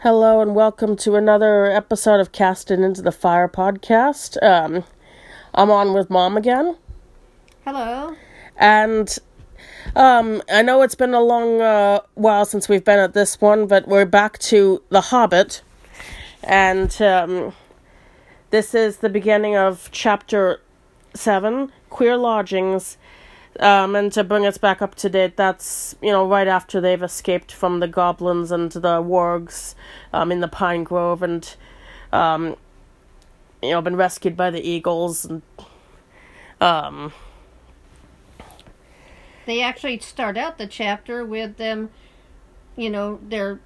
Hello and welcome to another episode of Casted into the Fire podcast. Um, I'm on with mom again, Hello. and um, I know it's been a long uh, while since we've been at this one, but we're back to The Hobbit, and um, this is the beginning of chapter seven, Queer Lodgings. Um, and to bring us back up to date, that's you know right after they've escaped from the goblins and the wargs, um, in the pine grove, and um, you know been rescued by the eagles, and um, They actually start out the chapter with them, you know, they're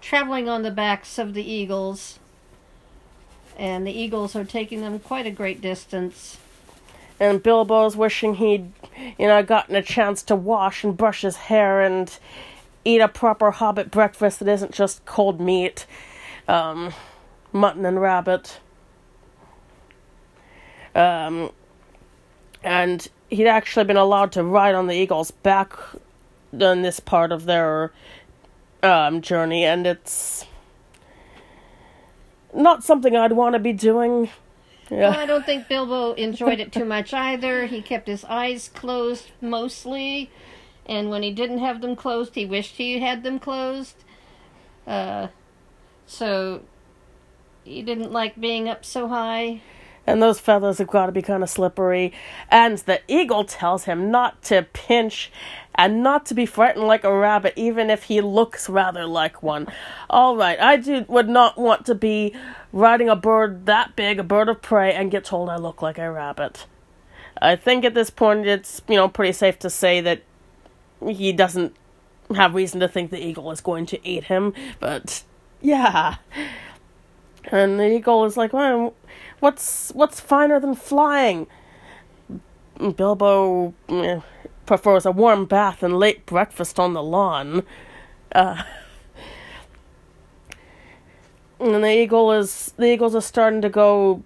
traveling on the backs of the eagles. And the eagles are taking them quite a great distance. And Bilbo's wishing he'd you know gotten a chance to wash and brush his hair and eat a proper hobbit breakfast that isn't just cold meat, um, mutton and rabbit. Um, and he'd actually been allowed to ride on the eagle's back on this part of their um, journey, and it's not something I'd want to be doing. Yeah. Well, I don't think Bilbo enjoyed it too much either. He kept his eyes closed mostly, and when he didn't have them closed, he wished he had them closed. Uh, so he didn't like being up so high. and those feathers have got to be kind of slippery. And the eagle tells him not to pinch and not to be frightened like a rabbit, even if he looks rather like one. All right, I do, would not want to be riding a bird that big, a bird of prey, and get told I look like a rabbit. I think at this point it's you know pretty safe to say that he doesn't have reason to think the eagle is going to eat him, but yeah. And the eagle is like, well, what's what's finer than flying? Bilbo eh, prefers a warm bath and late breakfast on the lawn. Uh, and the eagle is the eagles are starting to go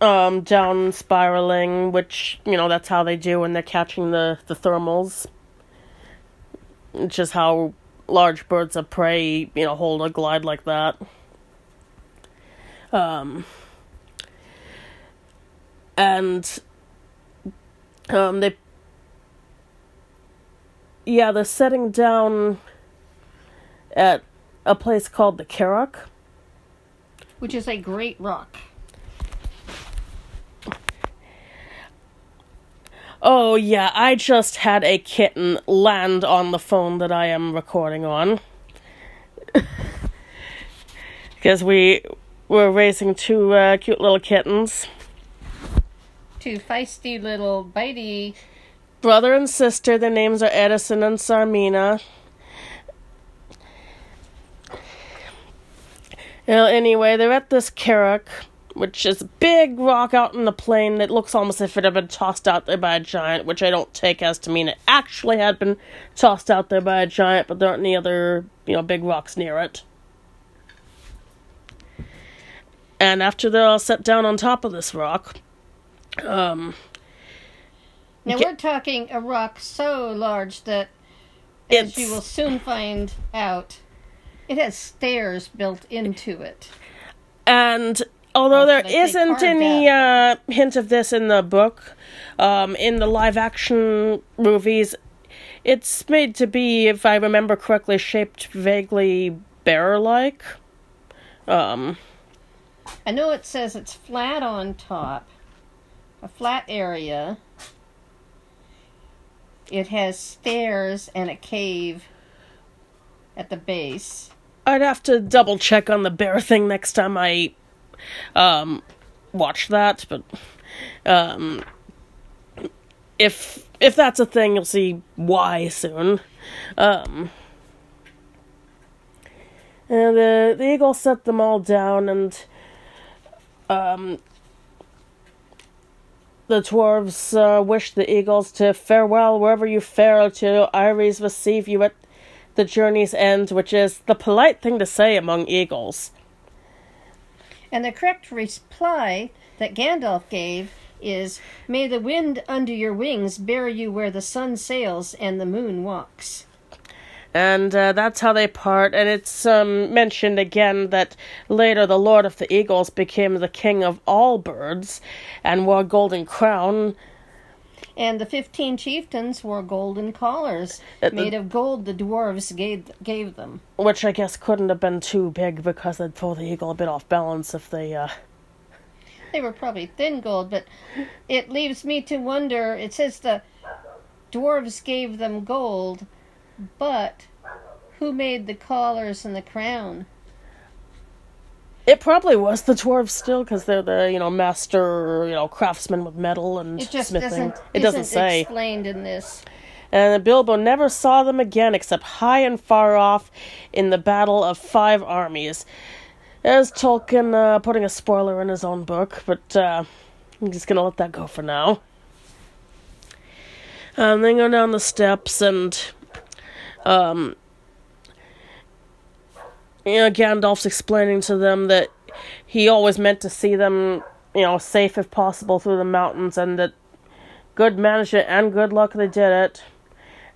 um down spiraling, which you know that's how they do when they're catching the the thermals. It's just how large birds of prey, you know, hold a glide like that. Um, and um, they, yeah, they're setting down at a place called the Carrock. which is a great rock. Oh yeah, I just had a kitten land on the phone that I am recording on. Because we were raising two uh, cute little kittens. Two feisty little bitey. Brother and sister. Their names are Edison and Sarmina. Well, anyway, they're at this Carrock, which is a big rock out in the plain that looks almost as if it had been tossed out there by a giant, which I don't take as to mean it actually had been tossed out there by a giant, but there aren't any other, you know, big rocks near it. And after they're all set down on top of this rock, um, Now we're talking a rock so large that, as it's you will soon find out, it has stairs built into it. And although there should I say isn't any uh, hint of this in the book, um, in the live action movies, it's made to be, if I remember correctly, shaped vaguely bear like. Um, I know it says it's flat on top, a flat area. It has stairs and a cave at the base. I'd have to double check on the bear thing next time I um, watch that, but um, if if that's a thing, you'll see why soon. Um, and the the eagle set them all down, and um, the dwarves uh, wish the eagles to farewell wherever you fare till eyries receive you at the journey's end, which is the polite thing to say among eagles. And the correct reply that Gandalf gave is May the wind under your wings bear you where the sun sails and the moon walks. And uh, that's how they part. And it's um, mentioned again that later the Lord of the Eagles became the king of all birds and wore a golden crown. And the 15 chieftains wore golden collars Uh, made of gold the dwarves gave, gave them. Which I guess couldn't have been too big because they'd throw the eagle a bit off balance if they. Uh... They were probably thin gold, but it leaves me to wonder. It says the dwarves gave them gold, but who made the collars and the crown? It probably was the dwarves still because they're the you know master you know craftsmen with metal and It just smithing. doesn't. it doesn't say. explained in this. And Bilbo never saw them again except high and far off in the battle of five armies. There's Tolkien uh, putting a spoiler in his own book, but uh, I'm just gonna let that go for now. And they go down the steps and um, you know, Gandalf's explaining to them that he always meant to see them, you know, safe if possible through the mountains, and that good management and good luck they did it.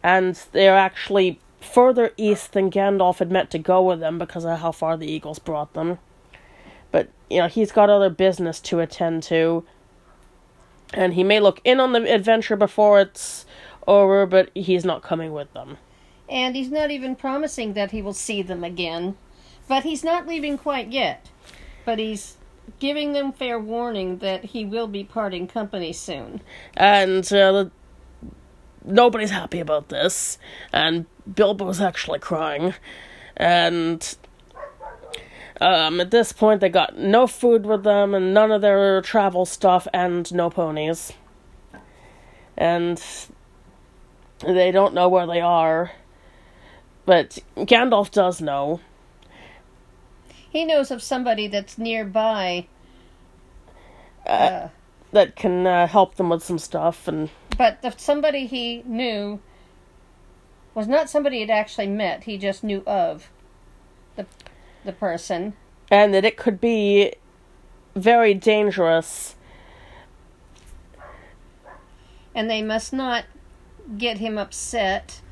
And they're actually further east than Gandalf had meant to go with them because of how far the Eagles brought them. But, you know, he's got other business to attend to. And he may look in on the adventure before it's over, but he's not coming with them. And he's not even promising that he will see them again. But he's not leaving quite yet. But he's giving them fair warning that he will be parting company soon. and uh, nobody's happy about this. And Bilbo's actually crying, and um, at this point they got no food with them, and none of their travel stuff, and no ponies, and they don't know where they are. But Gandalf does know. He knows of somebody that's nearby. Uh, that can uh, help them with some stuff and but the somebody he knew was not somebody he'd actually met. He just knew of the the person. and that it could be very dangerous and they must not get him upset.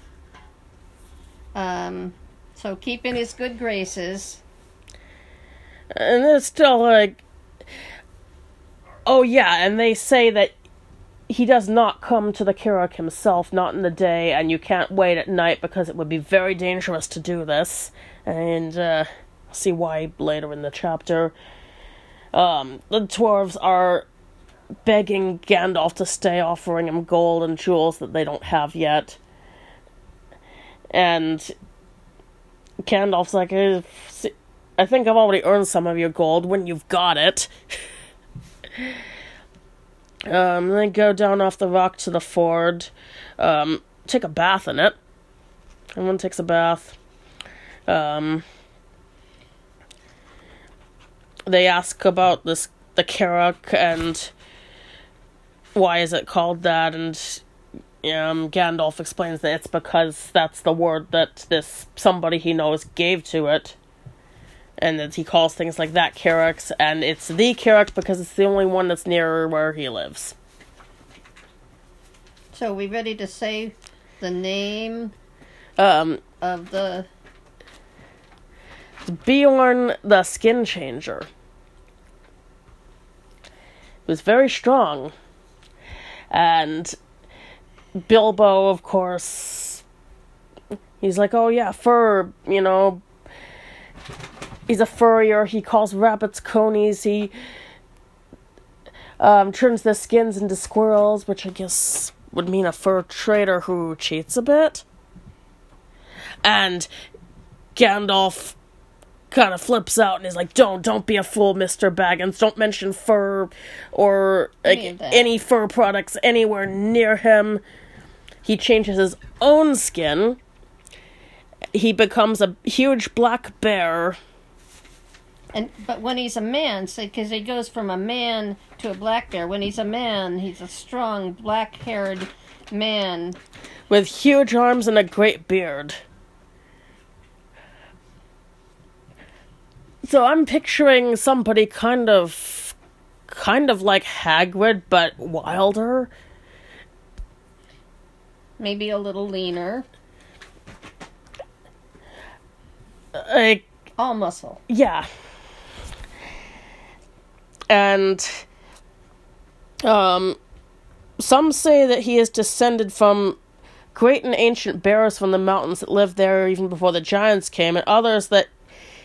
Um, so keeping his good graces. and it's still like oh yeah and they say that he does not come to the Carrock himself not in the day and you can't wait at night because it would be very dangerous to do this. And uh see why later in the chapter. Um the dwarves are begging Gandalf to stay offering him gold and jewels that they don't have yet and Gandalf's like "Eh, I think I've already earned some of your gold when you've got it. um, then go down off the rock to the ford. Um, take a bath in it. Everyone takes a bath. Um, they ask about this the Carrock and why is it called that and um, Gandalf explains that it's because that's the word that this somebody he knows gave to it and that he calls things like that Carrock, and it's the Carrock because it's the only one that's nearer where he lives. So we ready to say the name Um, of the Beorn the Skin Changer. He was very strong, and Bilbo, of course, he's like, oh yeah, fur, you know. He's a furrier. He calls rabbits conies. He um, turns their skins into squirrels, which I guess would mean a fur trader who cheats a bit. And Gandalf kind of flips out and is like, "Don't, don't be a fool, Mister Baggins. Don't mention fur or like Any any fur products anywhere near him." He changes his own skin. He becomes a huge black bear. and but when he's a man, because he goes from a man to a black bear. When he's a man, he's a strong black-haired man. with huge arms and a great beard. So I'm picturing somebody kind of kind of like Hagrid but wilder. Maybe a little leaner. like All muscle. yeah. And um some say that he is descended from great and ancient bears from the mountains that lived there even before the giants came, and others that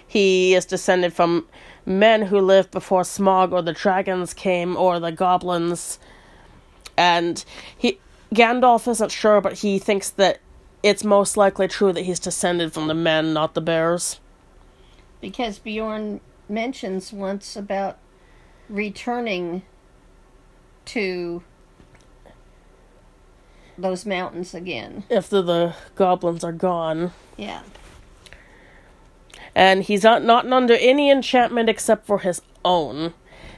he is descended from men who lived before Smaug or the dragons came or the goblins. And he Gandalf isn't sure, but he thinks that it's most likely true that he's descended from the men, not the bears. Because Beorn mentions once about returning to those mountains again. After the goblins are gone. Yeah. and he's not, not under any enchantment except for his own.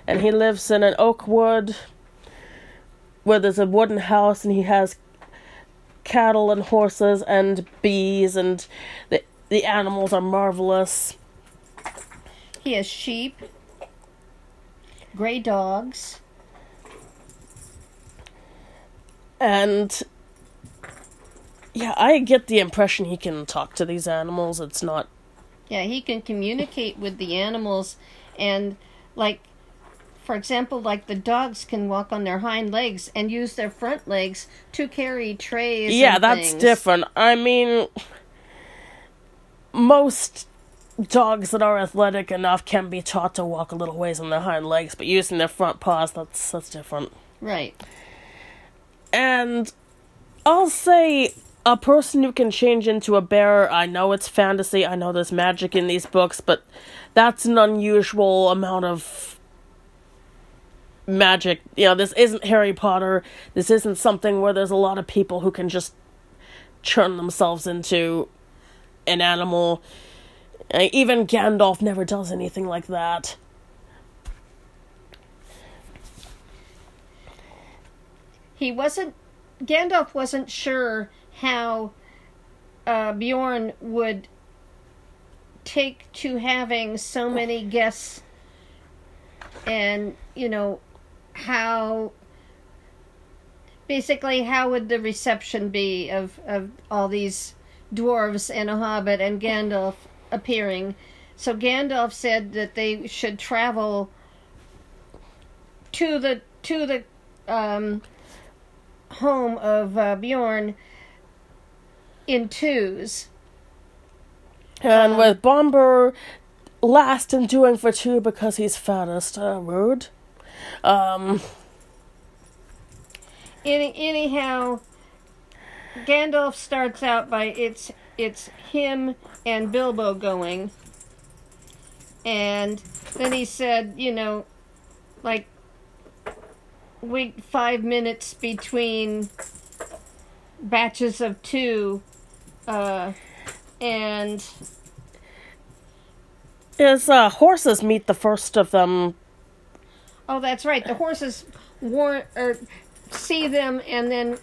And he lives in an oak wood where there's a wooden house, and he has cattle and horses and bees, and the the animals are marvelous. He has sheep, gray dogs. And yeah, I get the impression he can talk to these animals. It's not Yeah, he can communicate with the animals and like for example, like the dogs can walk on their hind legs and use their front legs to carry trays. yeah, that's things. different. I mean, most dogs that are athletic enough can be taught to walk a little ways on their hind legs, but using their front paws, that's that's different. Right. And I'll say a person who can change into a bear, I know it's fantasy, I know there's magic in these books, but that's an unusual amount of magic. You know, this isn't Harry Potter. This isn't something where there's a lot of people who can just turn themselves into an animal. Uh, Even Gandalf never does anything like that. He wasn't Gandalf wasn't sure how uh, Beorn would take to having so many guests and you know how basically how would the reception be of, of all these dwarves and a hobbit and Gandalf appearing so Gandalf said that they should travel to the to the um, home of uh, Beorn in twos And Um, with Bombur last in doing for two because he's fattest. Uh, rude. Um, Any, anyhow, Gandalf starts out by it's it's him and Bilbo going, and then he said, you know, like wait five minutes between batches of two, uh, and his uh, horses meet the first of them. Oh, that's right, the horses war or see them and then,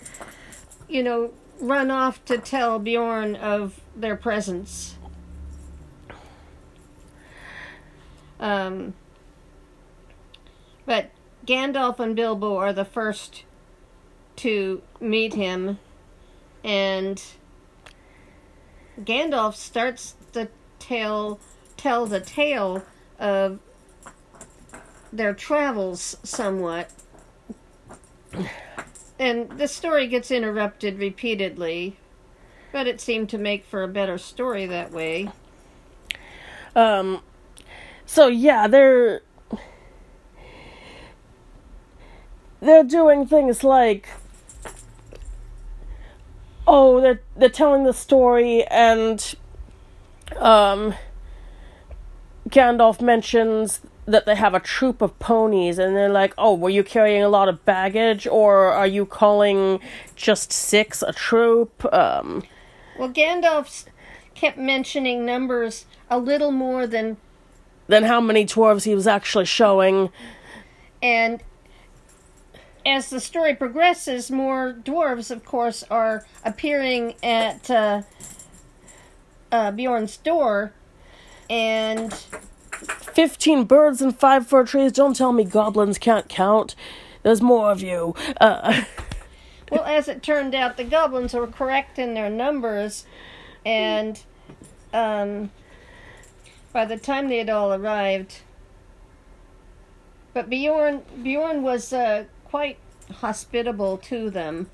you know, run off to tell Beorn of their presence. Um, but Gandalf and Bilbo are the first to meet him, and Gandalf starts the tale, tell the tale of their travels somewhat. And the story gets interrupted repeatedly, but it seemed to make for a better story that way. Um, so yeah, they're they're doing things like oh, they're they're telling the story and um Gandalf mentions that they have a troop of ponies and they're like, "Oh, were you carrying a lot of baggage or are you calling just six a troop?" Um Well, Gandalf kept mentioning numbers a little more than, than how many dwarves he was actually showing. and as the story progresses, more dwarves, of course, are appearing at uh, uh, Beorn's door, and 15 birds and five fir trees. Don't tell me goblins can't count. There's more of you. Uh, Well, as it turned out, the goblins were correct in their numbers, and um, by the time they had all arrived, but Beorn Beorn was uh, quite hospitable to them,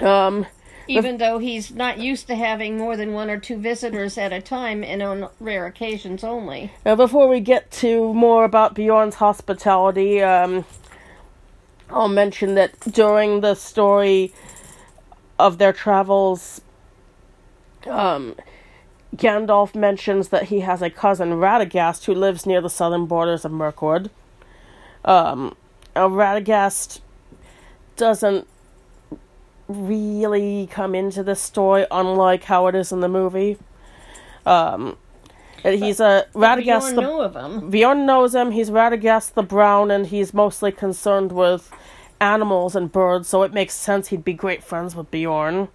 Um, even though he's not used to having more than one or two visitors at a time and on rare occasions only. Now, before we get to more about Beorn's hospitality, um, I'll mention that during the story of their travels, um, Gandalf mentions that he has a cousin, Radagast, who lives near the southern borders of Mirkwood. Um, Radagast doesn't really come into this story, unlike how it is in the movie. Um, he's a Radagast. Beorn the- of him. Beorn knows him. He's Radagast the Brown, and he's mostly concerned with animals and birds, so it makes sense he'd be great friends with Beorn.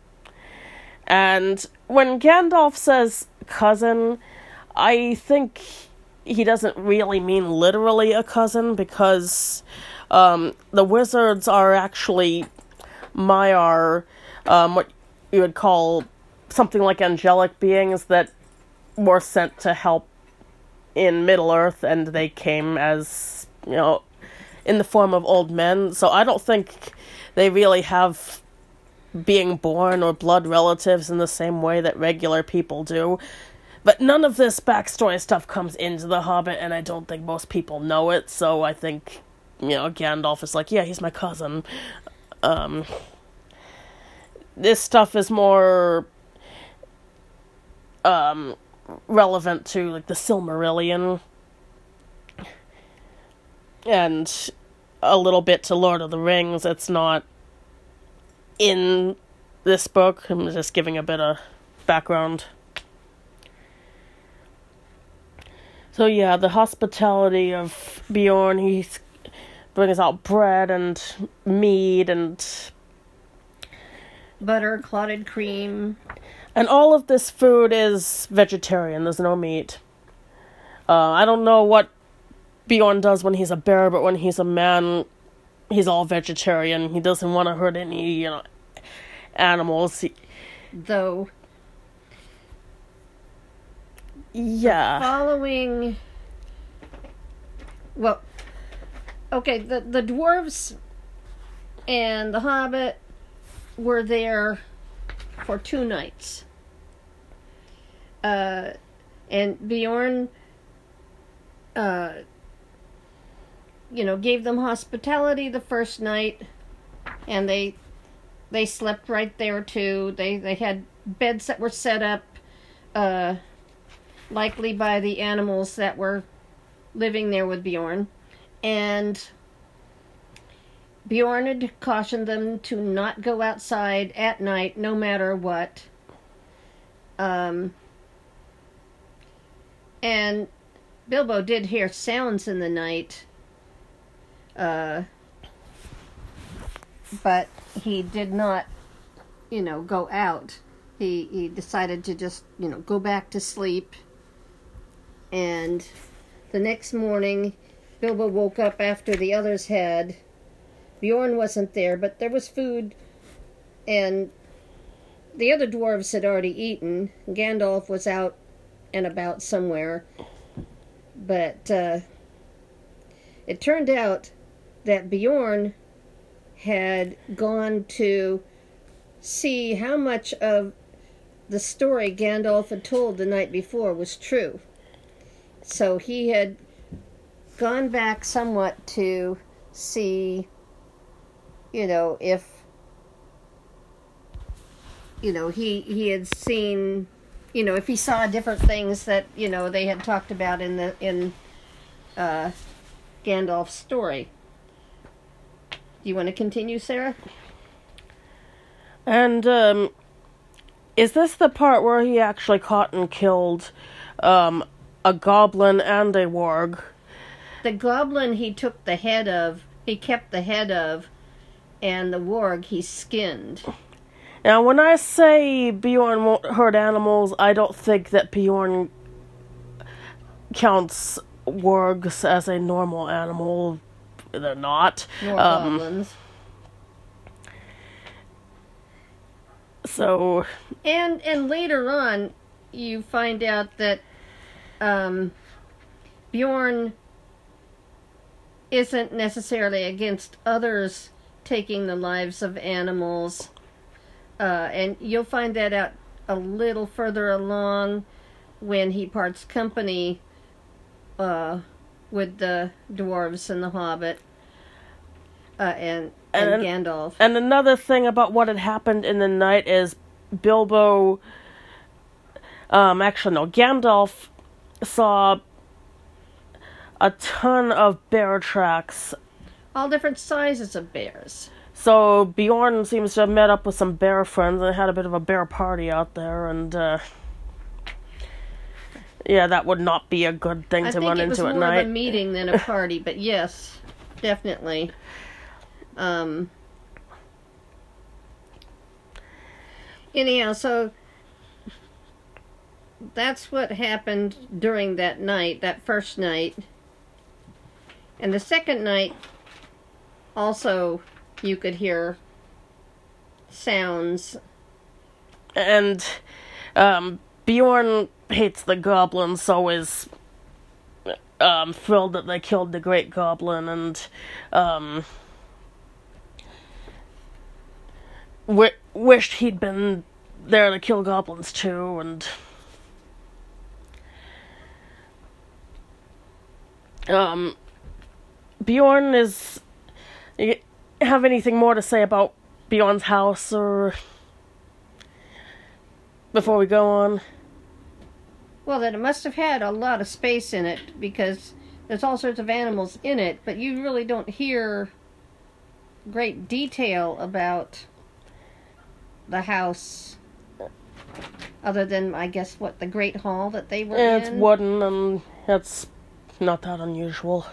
And when Gandalf says cousin, I think he doesn't really mean literally a cousin because um, the wizards are actually Maiar, um, what you would call something like angelic beings that were sent to help in Middle Earth, and they came as you know in the form of old men. So I don't think they really have being born or blood relatives in the same way that regular people do. But none of this backstory stuff comes into The Hobbit, and I don't think most people know it. So I think you know Gandalf is like, yeah, he's my cousin. Um, this stuff is more um relevant to like the Silmarillion and a little bit to Lord of the Rings. It's not in this book. I'm just giving a bit of background. So yeah, the hospitality of Beorn, he brings out bread and mead and Butter, clotted cream. And all of this food is vegetarian. There's no meat. Uh, I don't know what Beorn does when he's a bear, but when he's a man, he's all vegetarian. He doesn't want to hurt any, you know, animals. He- Though yeah. following well okay the the dwarves and the hobbit were there for two nights uh and beorn uh you know gave them hospitality the first night and they they slept right there too they they had beds that were set up uh likely by the animals that were living there with Beorn. And Beorn had cautioned them to not go outside at night, no matter what. Um, and Bilbo did hear sounds in the night, uh, but he did not, you know, go out. He he decided to just, you know, go back to sleep. And the next morning, Bilbo woke up after the others had. Beorn wasn't there, but there was food, and the other dwarves had already eaten. Gandalf was out and about somewhere. But uh, it turned out that Beorn had gone to see how much of the story Gandalf had told the night before was true. So he had gone back somewhat to see, you know, if you know he he had seen, you know, if he saw different things that you know they had talked about in the in uh, Gandalf's story. Do you want to continue, Sarah? And um, is this the part where he actually caught and killed um, a goblin and a warg? The goblin he took the head of, he kept the head of, and the warg he skinned. Now, when I say Beorn won't hurt animals, I don't think that Beorn counts wargs as a normal animal. They're not. More Um, goblins. So, And and later on, you find out that um, Beorn isn't necessarily against others taking the lives of animals. Uh, and you'll find that out a little further along when he parts company uh, with the dwarves and the hobbit uh, and, and, And- Gandalf. And another thing about what had happened in the night is Bilbo. Um, actually, no, Gandalf saw a ton of bear tracks. All different sizes of bears. So Beorn seems to have met up with some bear friends and had a bit of a bear party out there, and uh, yeah, that would not be a good thing I to think run it was into more at of night. a meeting than a party, but yes, definitely. Um, anyhow, so that's what happened during that night, that first night. And the second night, also, you could hear sounds. And um, Beorn hates the goblins, so is um, thrilled that they killed the great goblin, and um, wi- wished he'd been there to kill goblins too, and um, Beorn is. You have anything more to say about Beorn's house, or before we go on? Well, that it must have had a lot of space in it because there's all sorts of animals in it, but you really don't hear great detail about the house other than I guess what the great hall that they were It's in. wooden and it's not that unusual.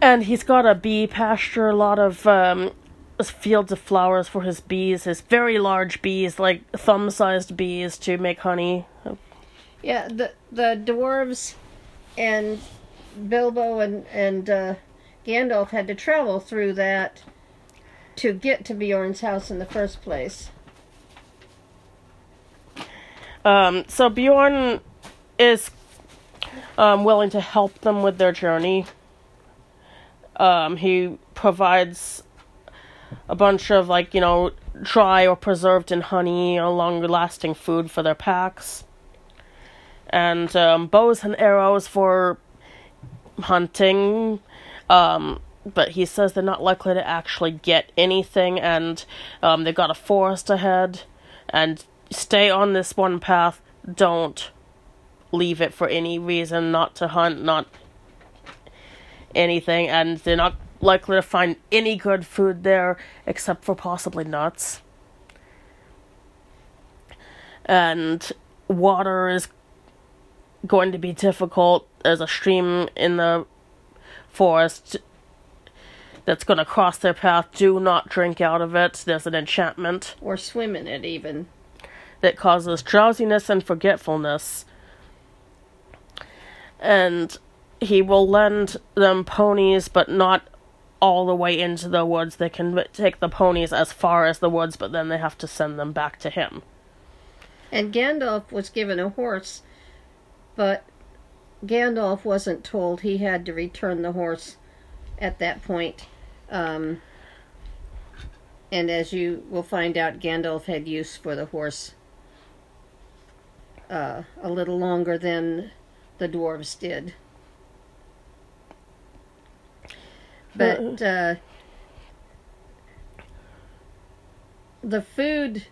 And he's got a bee pasture, a lot of um, fields of flowers for his bees, his very large bees, like thumb sized bees, to make honey. Yeah, the the dwarves and Bilbo and and uh, Gandalf had to travel through that to get to Beorn's house in the first place. Um, so Beorn is um, willing to help them with their journey. Um, he provides a bunch of like you know dry or preserved in honey, or longer lasting food for their packs, and um, bows and arrows for hunting. Um, but he says they're not likely to actually get anything, and um, they've got a forest ahead, and stay on this one path. Don't leave it for any reason not to hunt, not anything, and they're not likely to find any good food there except for possibly nuts. And water is going to be difficult. There's a stream in the forest that's going to cross their path. Do not drink out of it. There's an enchantment Or swim in it, even. that causes drowsiness and forgetfulness. And he will lend them ponies, but not all the way into the woods. They can take the ponies as far as the woods, but then they have to send them back to him. And Gandalf was given a horse, but Gandalf wasn't told he had to return the horse at that point. Um, and as you will find out, Gandalf had use for the horse uh, a little longer than the dwarves did. But uh, the food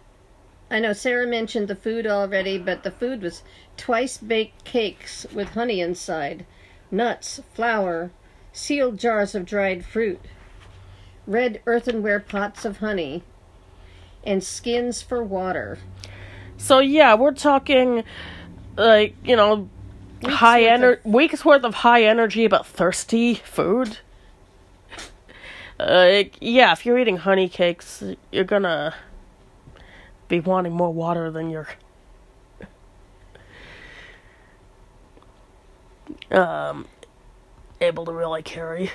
I know Sarah mentioned the food already, but the food was twice baked cakes with honey inside, nuts, flour, sealed jars of dried fruit, red earthenware pots of honey, and skins for water. So yeah, we're talking like, you know, high energy ener- weeks worth of high energy but thirsty food. Uh, yeah, if you're eating honey cakes, you're gonna be wanting more water than you're um able to really carry.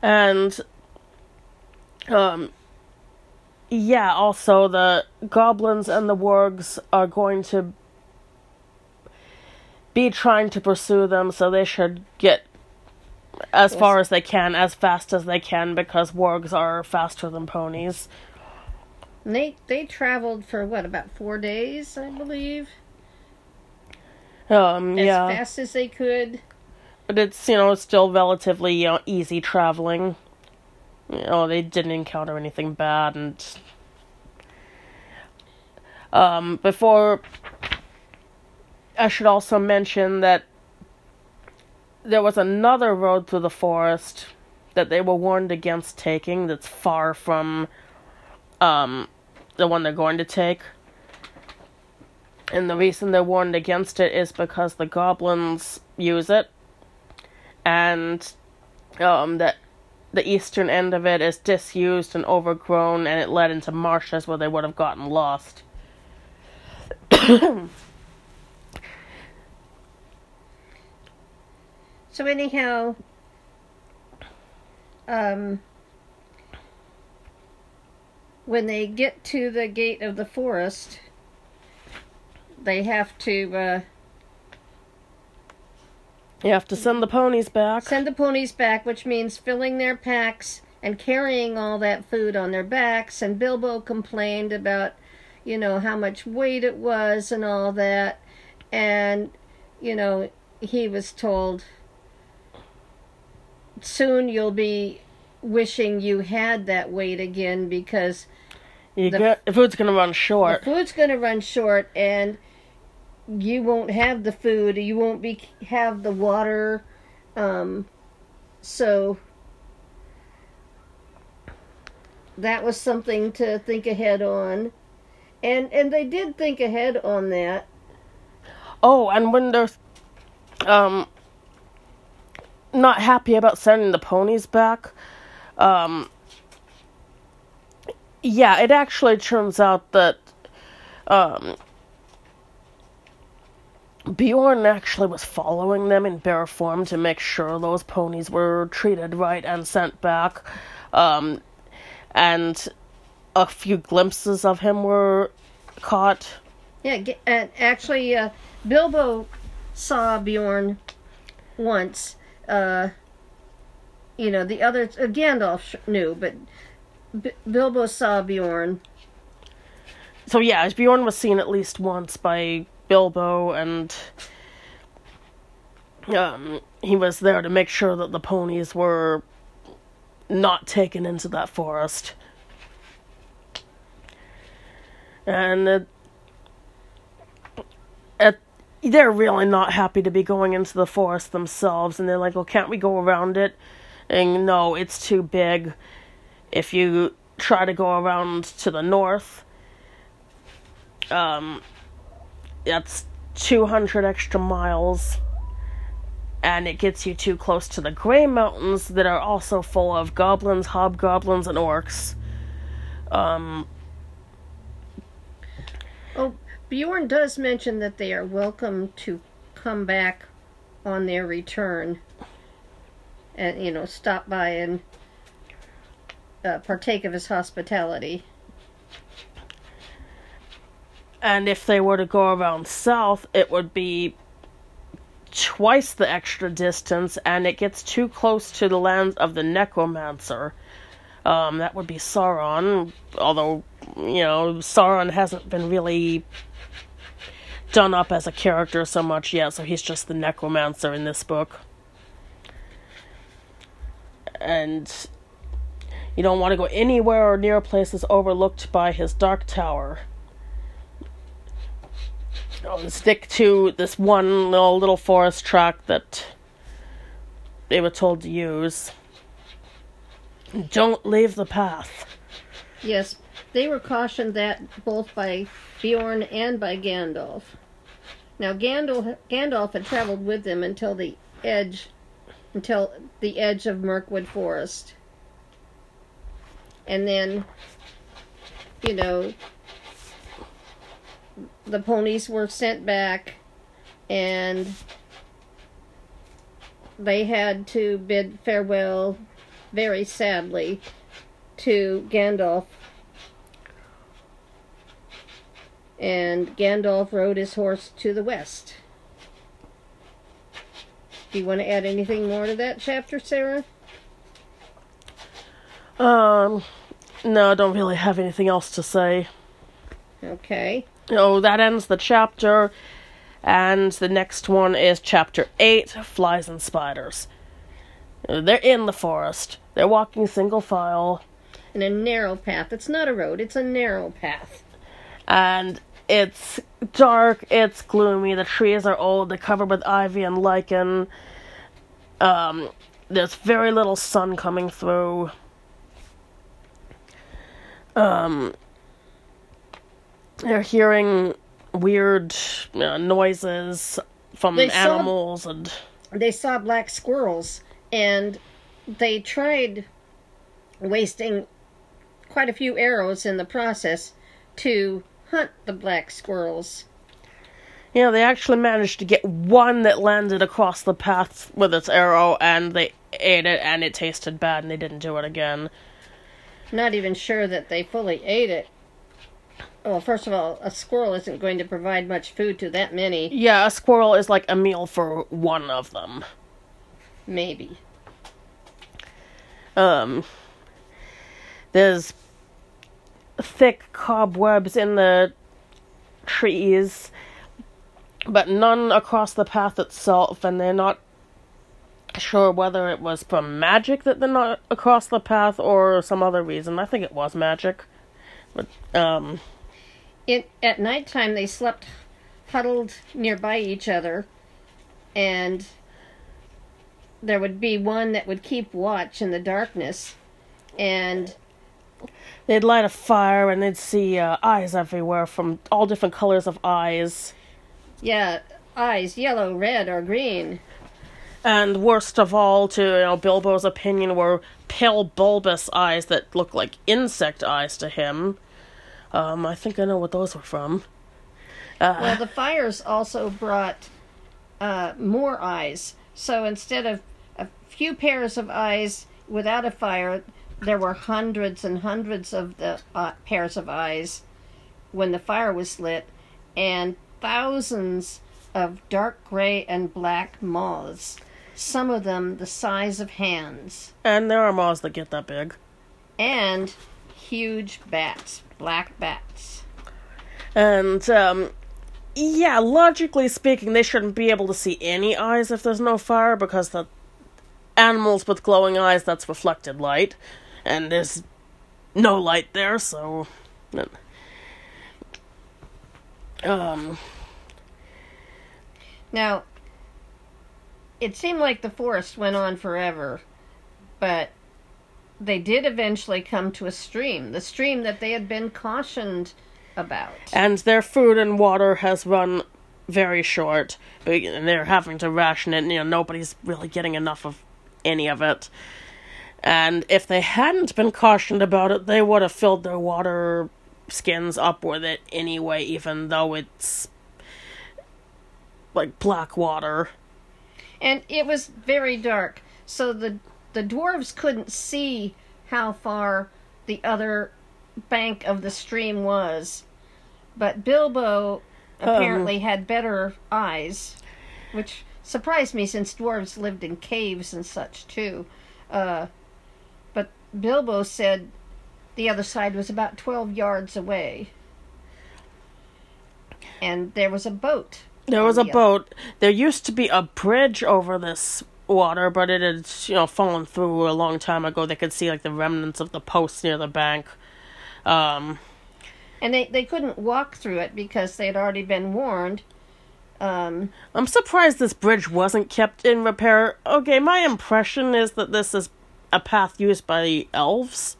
And um yeah, also the goblins and the wargs are going to be trying to pursue them, so they should get as Yes. far as they can, as fast as they can, because wargs are faster than ponies. And they they traveled for what about four days, I believe, Um, as yeah, fast as they could. but it's you know still relatively you know, easy traveling. You know they didn't encounter anything bad, and um, before I should also mention that there was another road through the forest that they were warned against taking. That's far from um, the one they're going to take. And the reason they're warned against it is because the goblins use it, and um, that the eastern end of it is disused and overgrown, and it led into marshes where they would have gotten lost. So anyhow, um, when they get to the gate of the forest, they have to uh, You have to send the ponies back. send the ponies back, which means filling their packs and carrying all that food on their backs. And Bilbo complained about, you know, how much weight it was and all that. And, you know, he was told, soon you'll be wishing you had that weight again because You the- the food's gonna run short. the food's going to run short and you won't have the food. You won't be have the water um so that was something to think ahead on. And and they did think ahead on that. Oh, and when they're um not happy about sending the ponies back, um yeah, it actually turns out that um Beorn actually was following them in bear form to make sure those ponies were treated right and sent back. Um and a few glimpses of him were caught. yeah and actually uh bilbo saw beorn once uh you know the others uh, gandalf knew but B- bilbo saw beorn So yeah, Beorn was seen at least once by Bilbo, and um, he was there to make sure that the ponies were not taken into that forest. And it, they're really not happy to be going into the forest themselves, and they're like, "Well, can't we go around it?" And no, it's too big. If you try to go around to the north, um, that's 200 extra miles and it gets you too close to the Grey Mountains that are also full of goblins, hobgoblins, and orcs. Um, Beorn does mention that they are welcome to come back on their return and, you know, stop by and uh, partake of his hospitality. and if they were to go around south, it would be twice the extra distance, and it gets too close to the lands of the Necromancer. Um, that would be Sauron, although, you know, Sauron hasn't been really done up as a character so much yet, so he's just the Necromancer in this book. And you don't want to go anywhere or near places overlooked by his Dark Tower. Stick to this one little, little forest track that they were told to use. Don't leave the path. Yes, they were cautioned that both by Beorn and by Gandalf. Now Gandalf Gandalf had traveled with them until the edge until the edge of Mirkwood Forest. And then you know the ponies were sent back and they had to bid farewell very sadly to Gandalf and Gandalf rode his horse to the west. Do you want to add anything more to that chapter, Sarah? Um, no, I don't really have anything else to say. Okay. Oh, that ends the chapter, and the next one is chapter 8 Flies and Spiders. Uh, They're in the forest. They're walking single file, In a narrow path. It's not a road, it's a narrow path. and it's dark, it's gloomy, the trees are old, they're covered with ivy and lichen. Um, there's very little sun coming through. Um, they're hearing weird uh, noises from They saw- animals and They saw black squirrels and they tried wasting quite a few arrows in the process to hunt the black squirrels. Yeah, they actually managed to get one that landed across the path with its arrow, and they ate it, and it tasted bad, and they didn't do it again. Not even sure that they fully ate it. Well, first of all, a squirrel isn't going to provide much food to that many, Yeah, a squirrel is like a meal for one of them. maybe. Um, there's thick cobwebs in the trees, but none across the path itself, and they're not sure whether it was from magic that they're not across the path or some other reason. I think it was magic. But, um, It, at nighttime, they slept huddled nearby each other, and there would be one that would keep watch in the darkness, and they'd light a fire and they'd see uh, eyes everywhere from all different colors of eyes. yeah, eyes yellow, red, or green. And worst of all, to you know, Bilbo's opinion, were pale, bulbous eyes that looked like insect eyes to him. Um, I think I know what those were from. Uh, Well, the fires also brought uh, more eyes. So instead of a few pairs of eyes without a fire, there were hundreds and hundreds of the uh, pairs of eyes when the fire was lit, and thousands of dark gray and black moths. Some of them the size of hands, and there are moths that get that big. and huge bats, black bats. And, um, yeah, logically speaking, they shouldn't be able to see any eyes if there's no fire because the animals with glowing eyes, that's reflected light. And there's no light there, so. Um, Now, it seemed like the forest went on forever, but they did eventually come to a stream, the stream that they had been cautioned about. and their food and water has run very short, and they're having to ration it. You know, nobody's really getting enough of any of it. And if they hadn't been cautioned about it, they would have filled their water skins up with it anyway, even though it's like black water. And it was very dark, so the the dwarves couldn't see how far the other bank of the stream was. But Bilbo apparently had better eyes, which surprised me since dwarves lived in caves and such too. Uh, Bilbo said the other side was about 12 yards away. And there was a boat. There was on a the boat. There used to be a bridge over this water, but it had, you know, fallen through a long time ago. They could see like the remnants of the posts near the bank. Um, And they, they couldn't walk through it because they had already been warned. Um, I'm surprised this bridge wasn't kept in repair. Okay, my impression is that this is a path used by the elves.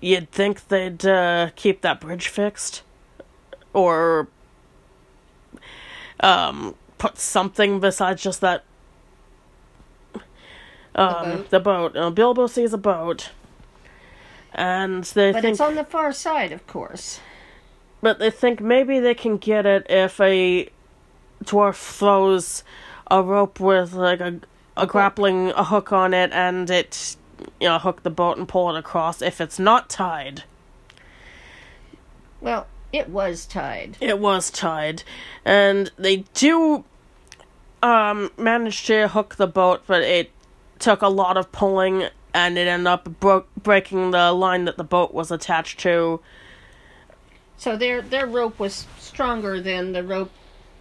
You'd think they'd uh, keep that bridge fixed, or um, put something besides just that. Um, boat? the boat. Uh, Bilbo sees a boat, and they but think it's on the far side, of course. but they think maybe they can get it if a dwarf throws a rope with like a a grappling a hook on it and it you know hook the boat and pull it across if it's not tied Well, it was tied. It was tied, and they do um manage to hook the boat, but it took a lot of pulling, and it ended up bro- breaking the line that the boat was attached to. So their their rope was stronger than the rope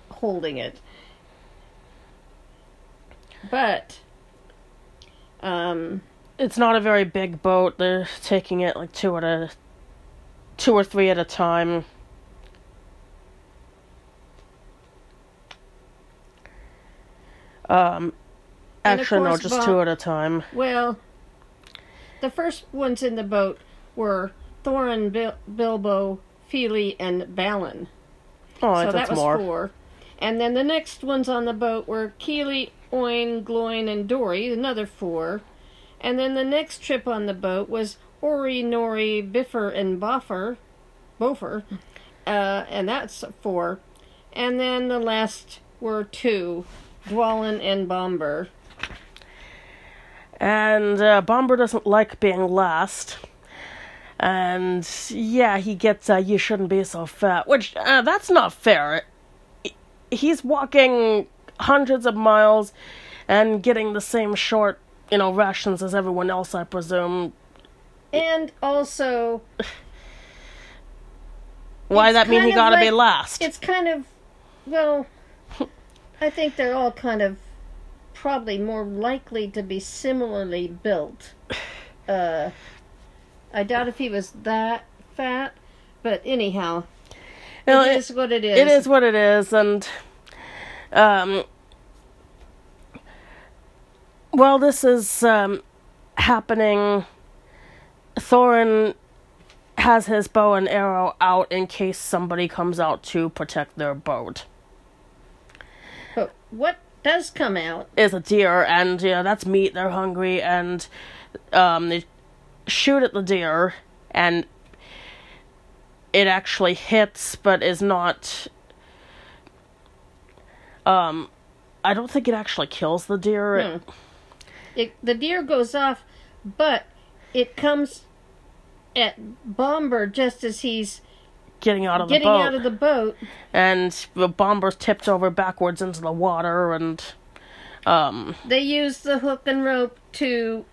holding it. But um It's not a very big boat. They're taking it like two at a two or three at a time. Um actually no, just two at a time. well the first ones in the boat were Thorin, Bil- Bilbo, Fili, and Balin. Oh, so that's that was more. four. And then the next ones on the boat were Kili, Oin, Gloin, and Dori, another four. And then the next trip on the boat was Ori, Nori, Bifur, and Bofur, Bofur, uh, and that's four. And then the last were two, Dwalin and Bombur. And uh, Bombur doesn't like being last. And yeah, he gets uh, you shouldn't be so fat, which uh, that's not fair. He- He's walking hundreds of miles and getting the same short, you know, rations as everyone else, I presume. And also, Why that mean he gotta be like- last? it's kind of, well, I think they're all kind of probably more likely to be similarly built. Uh, I doubt if he was that fat, but anyhow, You know, it is what it is. It is what it is, and um, well, this is um, happening. Thorin has his bow and arrow out in case somebody comes out to protect their boat. But what does come out? Is a deer, and you know that's meat. They're hungry, and um, they shoot at the deer, and it actually hits, but is not. Um, I don't think it actually kills the deer. It- Hmm. It, the deer goes off, but it comes at Bombur just as he's getting out of the getting boat, out of the boat. and the bombur's tipped over backwards into the water, and um, They use the hook and rope to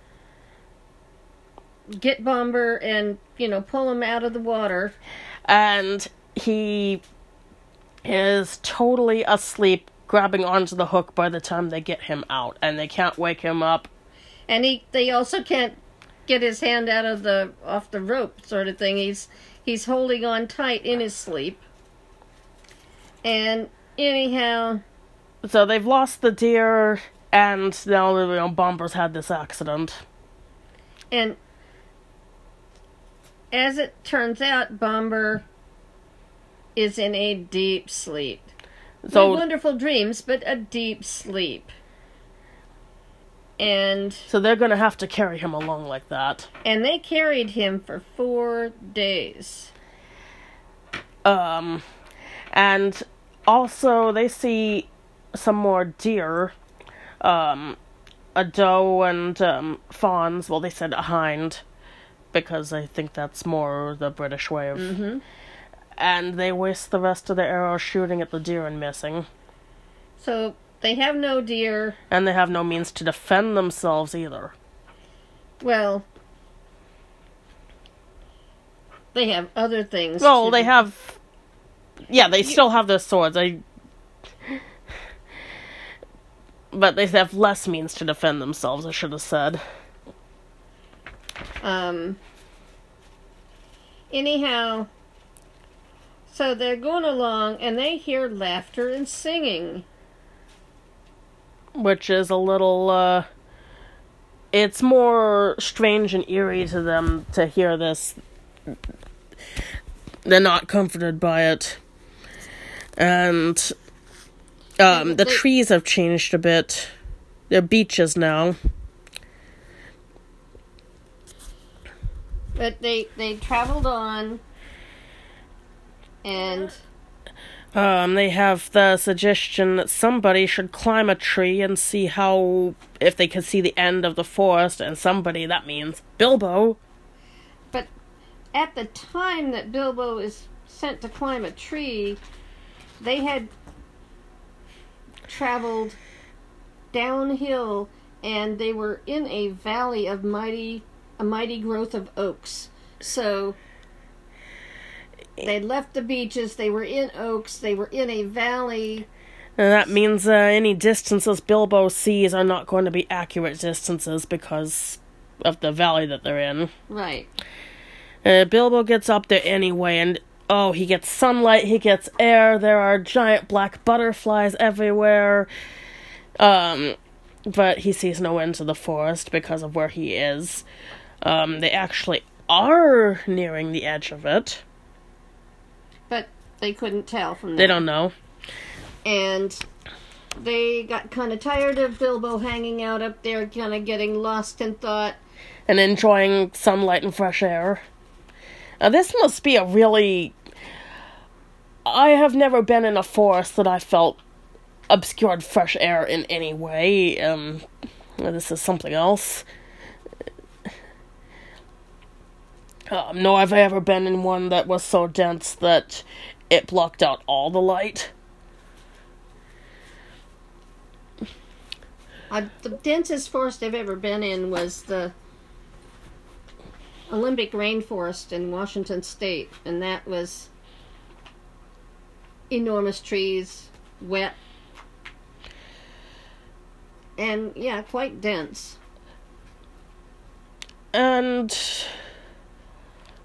get Bombur and, you know, pull him out of the water. And he is totally asleep, grabbing onto the hook by the time they get him out, and they can't wake him up. And he they also can't get his hand out of the off the rope sort of thing. He's he's holding on tight in his sleep. And anyhow, So they've lost the deer, and now you know, Bombur's had this accident. and as it turns out, Bombur is in a deep sleep. So wonderful dreams, but a deep sleep. And so they're gonna have to carry him along like that. and they carried him for four days. Um, and also they see some more deer, um, a doe and um, fawns. Well, they said a hind because I think that's more the British way of. Mm-hmm. And they waste the rest of their arrows shooting at the deer and missing, So they have no deer. and they have no means to defend themselves either. Well, they have other things. Well, to they have. Yeah, they still have their swords. I. But they have less means to defend themselves. I should have said. Um. Anyhow, so they're going along and they hear laughter and singing. which is a little uh it's more strange and eerie to them to hear this. They're not comforted by it. And um the They- trees have changed a bit. They're beeches now But they they traveled on, and um they have the suggestion that somebody should climb a tree and see how if they can see the end of the forest and somebody that means bilbo. But at the time that Bilbo is sent to climb a tree, they had traveled downhill and they were in a valley of mighty a mighty growth of oaks. So they left the beeches, they were in oaks, they were in a valley. And that means uh, any distances Bilbo sees are not going to be accurate distances because of the valley that they're in. Right. Uh, Bilbo gets up there anyway, and oh, he gets sunlight, he gets air. There are giant black butterflies everywhere. Um, but he sees no end to the forest because of where he is. Um, they actually are nearing the edge of it. But they couldn't tell from that. They don't know. and they got kind of tired of Bilbo hanging out up there, kind of getting lost in thought. and enjoying sunlight and fresh air. Now, this must be a really. I have never been in a forest that I felt obscured fresh air in any way. Um, this is something else. Um, nor have I ever been in one that was so dense that it blocked out all the light. Uh, the densest forest I've ever been in was the Olympic rainforest in Washington State, and that was enormous trees, wet, and yeah, quite dense. And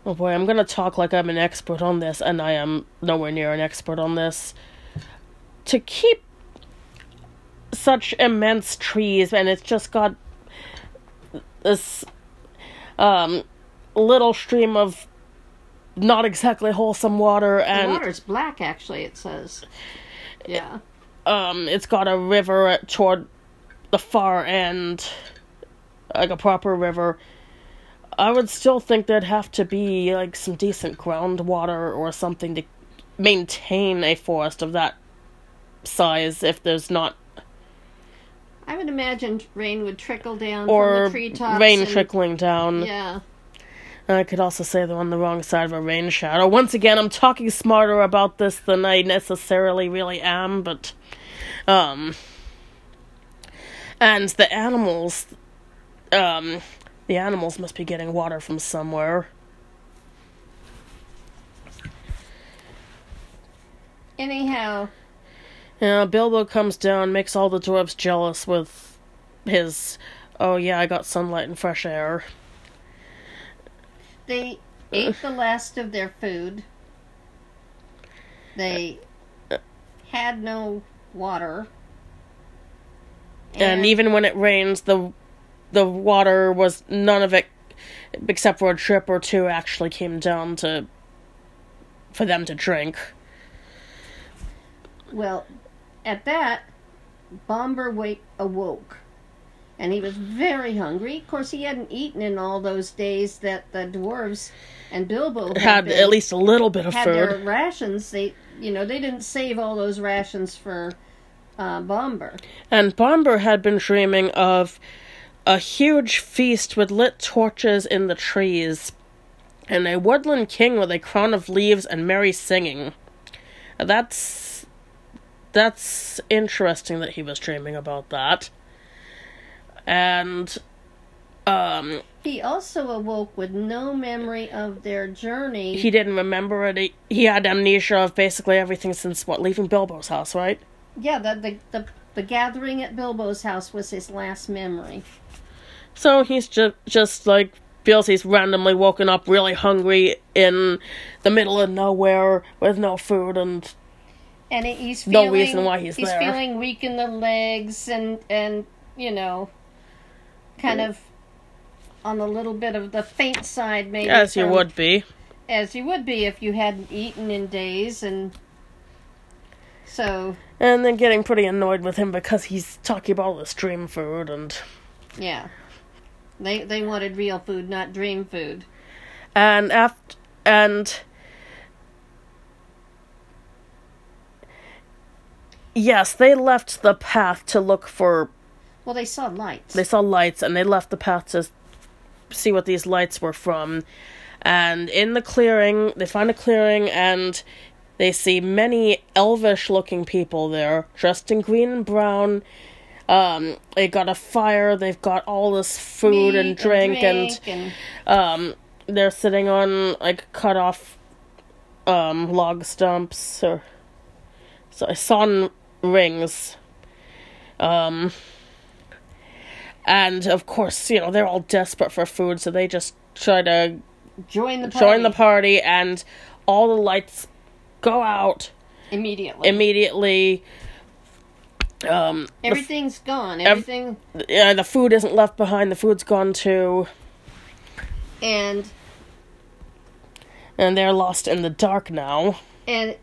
oh boy, I'm gonna talk like I'm an expert on this, and I am nowhere near an expert on this. To keep such immense trees, and it's just got this um little stream of not exactly wholesome water, and The water's black, actually. It says, yeah. um it's got a river toward the far end like a proper river i would still think there'd have to be like some decent groundwater or something to maintain a forest of that size if there's not I would imagine rain would trickle down or from the treetops. rain and- trickling down Yeah. i could also say they're on the wrong side of a rain shadow once again i'm talking smarter about this than i necessarily really am but um and the animals um the animals must be getting water from somewhere Anyhow, Yeah, Bilbo comes down, makes all the dwarves jealous with his, oh yeah, I got sunlight and fresh air. they ate the last of their food. They had no water. And even when it rains, the the water was none of it, except for a drip or two, actually came down to for them to drink. Well, at that, Bombur wake awoke, and he was very hungry. Of course, he hadn't eaten in all those days that the dwarves and Bilbo had, Had been- at least a little bit of had food. their rations. They, you know, they didn't save all those rations for uh, Bombur. And Bombur had been dreaming of a huge feast with lit torches in the trees, and a woodland king with a crown of leaves and merry singing. That's that's interesting that he was dreaming about that. And um He also awoke with no memory of their journey. he didn't remember it. He, he had amnesia of basically everything since what leaving Bilbo's house, right? yeah, the, the the the gathering at Bilbo's house was his last memory. So he's just just like feels he's randomly woken up really hungry in the middle of nowhere with no food and and he- he's No feeling, reason why he's there. feeling weak in the legs and and you know kind of on a little bit of the faint side maybe as you would be. as you would be if you hadn't eaten in days and so And then getting pretty annoyed with him because he's talking about all this dream food and yeah they they wanted real food not dream food and after and yes, they left the path to look for well they saw lights they saw lights and they left the path to see what these lights were from And in the clearing, they find a clearing and they see many elvish looking people there, dressed in green and brown. Um, they got a fire, they've got all this food Meat and drink, and, and um, they're sitting on like cut off um, log stumps or sorry, sawn rings. Um, and of course, you know, they're all desperate for food, so they just try to join the party join the party, and all the lights go out immediately. immediately. Um, the, f- Everything's gone. Everything yeah, the food isn't left behind. The food's gone too, and and they're lost in the dark now. and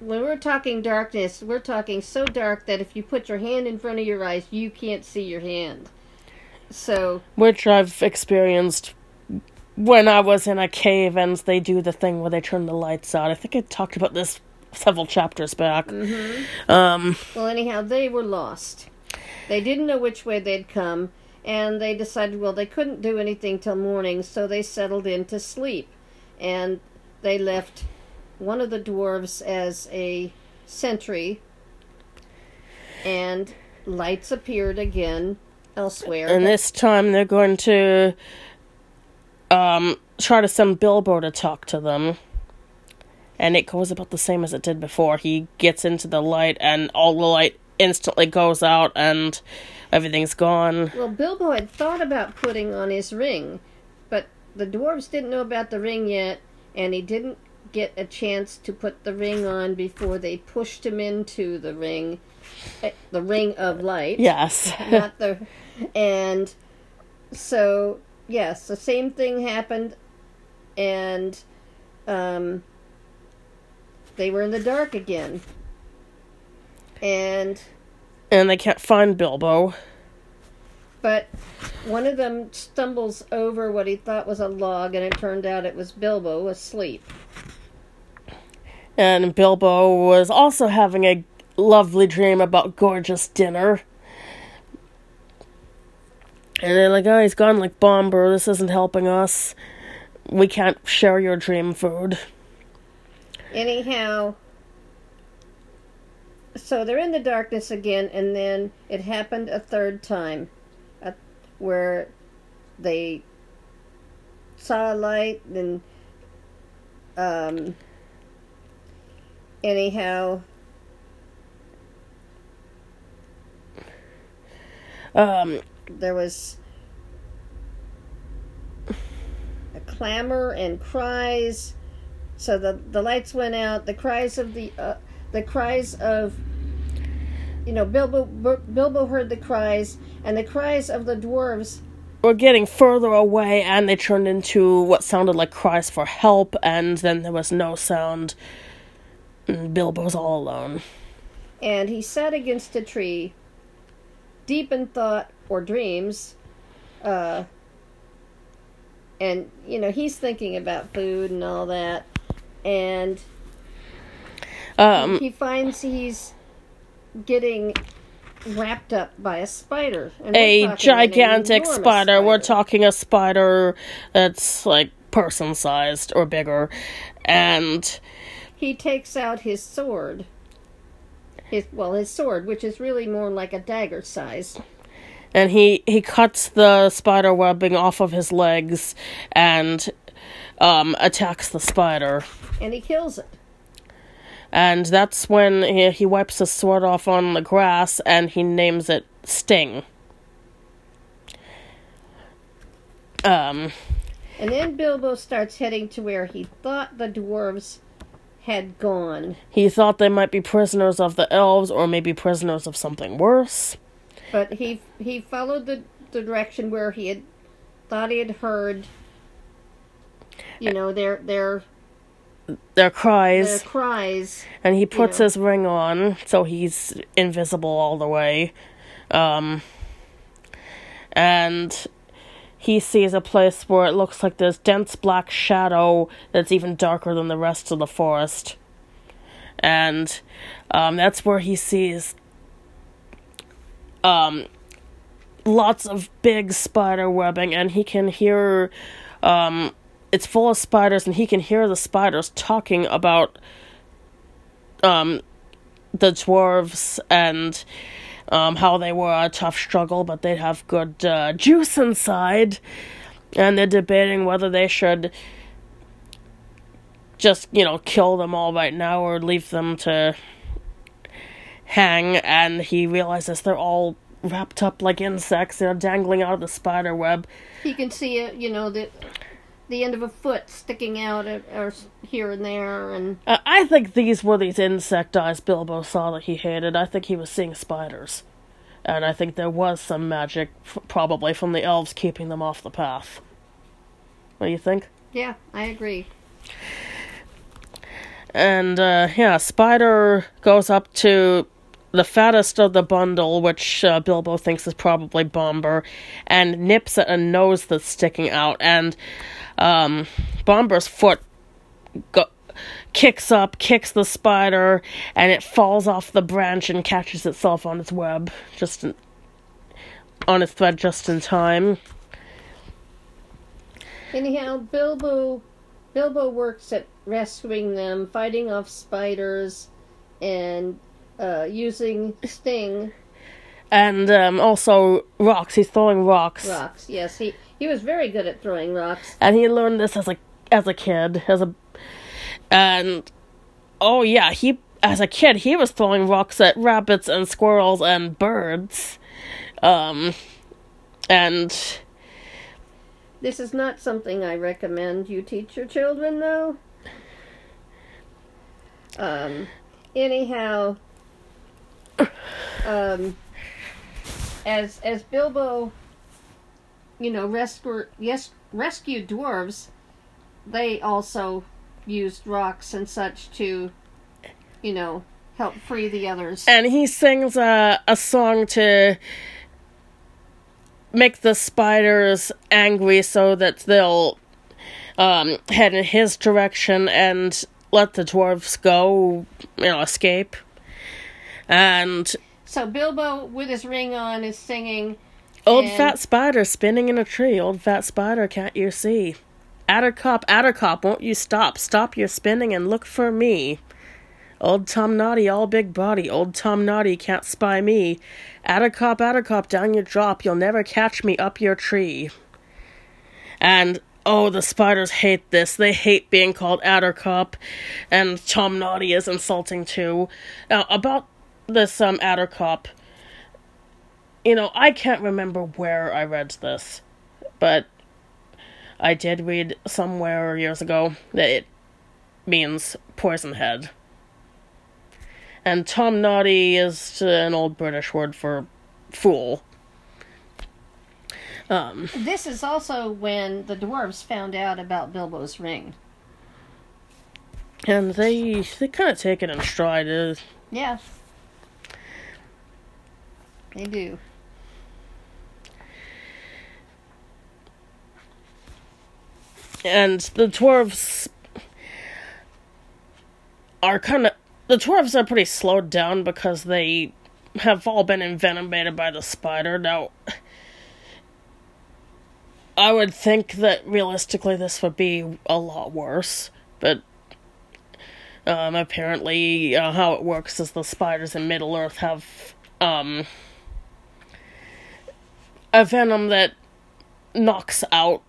when we're talking darkness, we're talking so dark that if you put your hand in front of your eyes, you can't see your hand. So which I've experienced when I was in a cave and they do the thing where they turn the lights out. I think I talked about this several chapters back. Um, Well, anyhow, they were lost. They didn't know which way they'd come, and they decided, well, they couldn't do anything till morning, so they settled in to sleep. And they left one of the dwarves as a sentry, and lights appeared again elsewhere. and this time they're going to um, try to send Bilbo to talk to them. And it goes about the same as it did before. He gets into the light, and all the light instantly goes out, and everything's gone. Well, Bilbo had thought about putting on his ring, but the dwarves didn't know about the ring yet, and he didn't get a chance to put the ring on before they pushed him into the ring, eh, the ring of light. Yes. Not the, and so yes, the same thing happened, and um, they were in the dark again, and. and they can't find Bilbo. But one of them stumbles over what he thought was a log, and it turned out it was Bilbo asleep. And Bilbo was also having a lovely dream about gorgeous dinner. And they're like, oh, he's gone like Bombur. This isn't helping us. We can't share your dream food. Anyhow, so they're in the darkness again, and then it happened a third time, uh, where they saw a light, and um, anyhow, Um, there was a clamor and cries. So the the lights went out. The cries of the uh, the cries of you know Bilbo Bilbo heard the cries and the cries of the dwarves. we're getting further away, and they turned into what sounded like cries for help, and then there was no sound. And Bilbo was all alone. And he sat against a tree, deep in thought or dreams. Uh, and you know he's thinking about food and all that, and Um, he finds he's getting wrapped up by a spider. A gigantic enormous spider. We're talking a spider that's like person sized or bigger. And He takes out his sword. His well, his sword, which is really more like a dagger size. and he he cuts the spider webbing off of his legs and um attacks the spider. And he kills it. And that's when he, he wipes his sword off on the grass and he names it Sting. Um And then Bilbo starts heading to where he thought the dwarves had gone. he thought they might be prisoners of the elves or maybe prisoners of something worse. But he he followed the, the direction where he had thought he had heard you know their their Their cries their cries. and he puts know. his ring on so he's invisible all the way um and he sees a place where it looks like there's dense black shadow that's even darker than the rest of the forest and um that's where he sees um lots of big spider webbing and he can hear um it's full of spiders, and he can hear the spiders talking about um, the dwarves and um, how they were a tough struggle, but they'd have good uh, juice inside. And they're debating whether they should just, you know, kill them all right now or leave them to hang. And he realizes they're all wrapped up like insects, they're dangling out of the spider web. He can see it, you know, the the end of a foot sticking out or, or here and there, and Uh, I think these were these insect eyes Bilbo saw that he hated. I think he was seeing spiders. And I think there was some magic, f- probably from the elves keeping them off the path. What do you think? yeah, I agree. And, uh, yeah, Spider goes up to the fattest of the bundle, which uh, Bilbo thinks is probably Bombur, and nips at a nose that's sticking out. And um, Bombur's foot go- kicks up, kicks the spider, and it falls off the branch and catches itself on its web, just in, on its thread just in time. Anyhow, Bilbo Bilbo works at rescuing them, fighting off spiders, and uh, using sting And um, also rocks. He's throwing rocks. rocks. Yes, he he was very good at throwing rocks. and he learned this as a as a kid as a and oh yeah he as a kid he was throwing rocks at rabbits and squirrels and birds um and This is not something I recommend you teach your children, though. Um, anyhow, um, as as Bilbo, you know, rescue yes rescued dwarves, they also used rocks and such to, you know, help free the others. and he sings a a song to make the spiders angry so that they'll um head in his direction and let the dwarves go you know escape and So Bilbo, with his ring on, is singing. Old And- fat spider spinning in a tree. Old fat spider, can't you see? Attercop, adder cop, won't you stop? Stop your spinning and look for me. Old Tomnoddy, all big body. Old Tomnoddy can't spy me. Attercop, adder cop, down you drop. You'll never catch me up your tree. And oh, the spiders hate this. They hate being called attercop, and Tomnoddy is insulting too. Now about this um Attercop you know, I can't remember where I read this, but I did read somewhere years ago that it means poison head. And Tomnoddy is an old British word for fool. Um, This is also when the dwarves found out about Bilbo's ring. and they they kind of take it in stride. Uh, Yeah. They do. And the dwarves are kind of the dwarves are pretty slowed down because they have all been envenomated by the spider. Now i would think that realistically this would be a lot worse but um apparently uh, how it works is the spiders in middle earth have um a venom that knocks out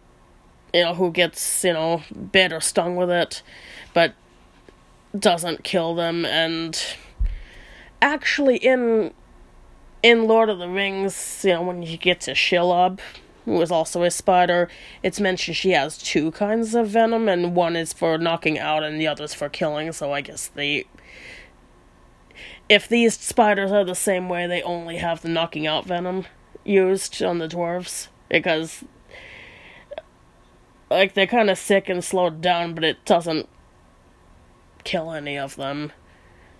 you know, who gets, you know, bit or stung with it, but doesn't kill them. And actually, in in Lord of the Rings, you know, when you get to Shelob, who is also a spider, it's mentioned she has two kinds of venom, and one is for knocking out, and the other's for killing. So I guess they. If these spiders are the same way, they only have the knocking out venom used on the dwarves because like they're kind of sick and slowed down, but it doesn't kill any of them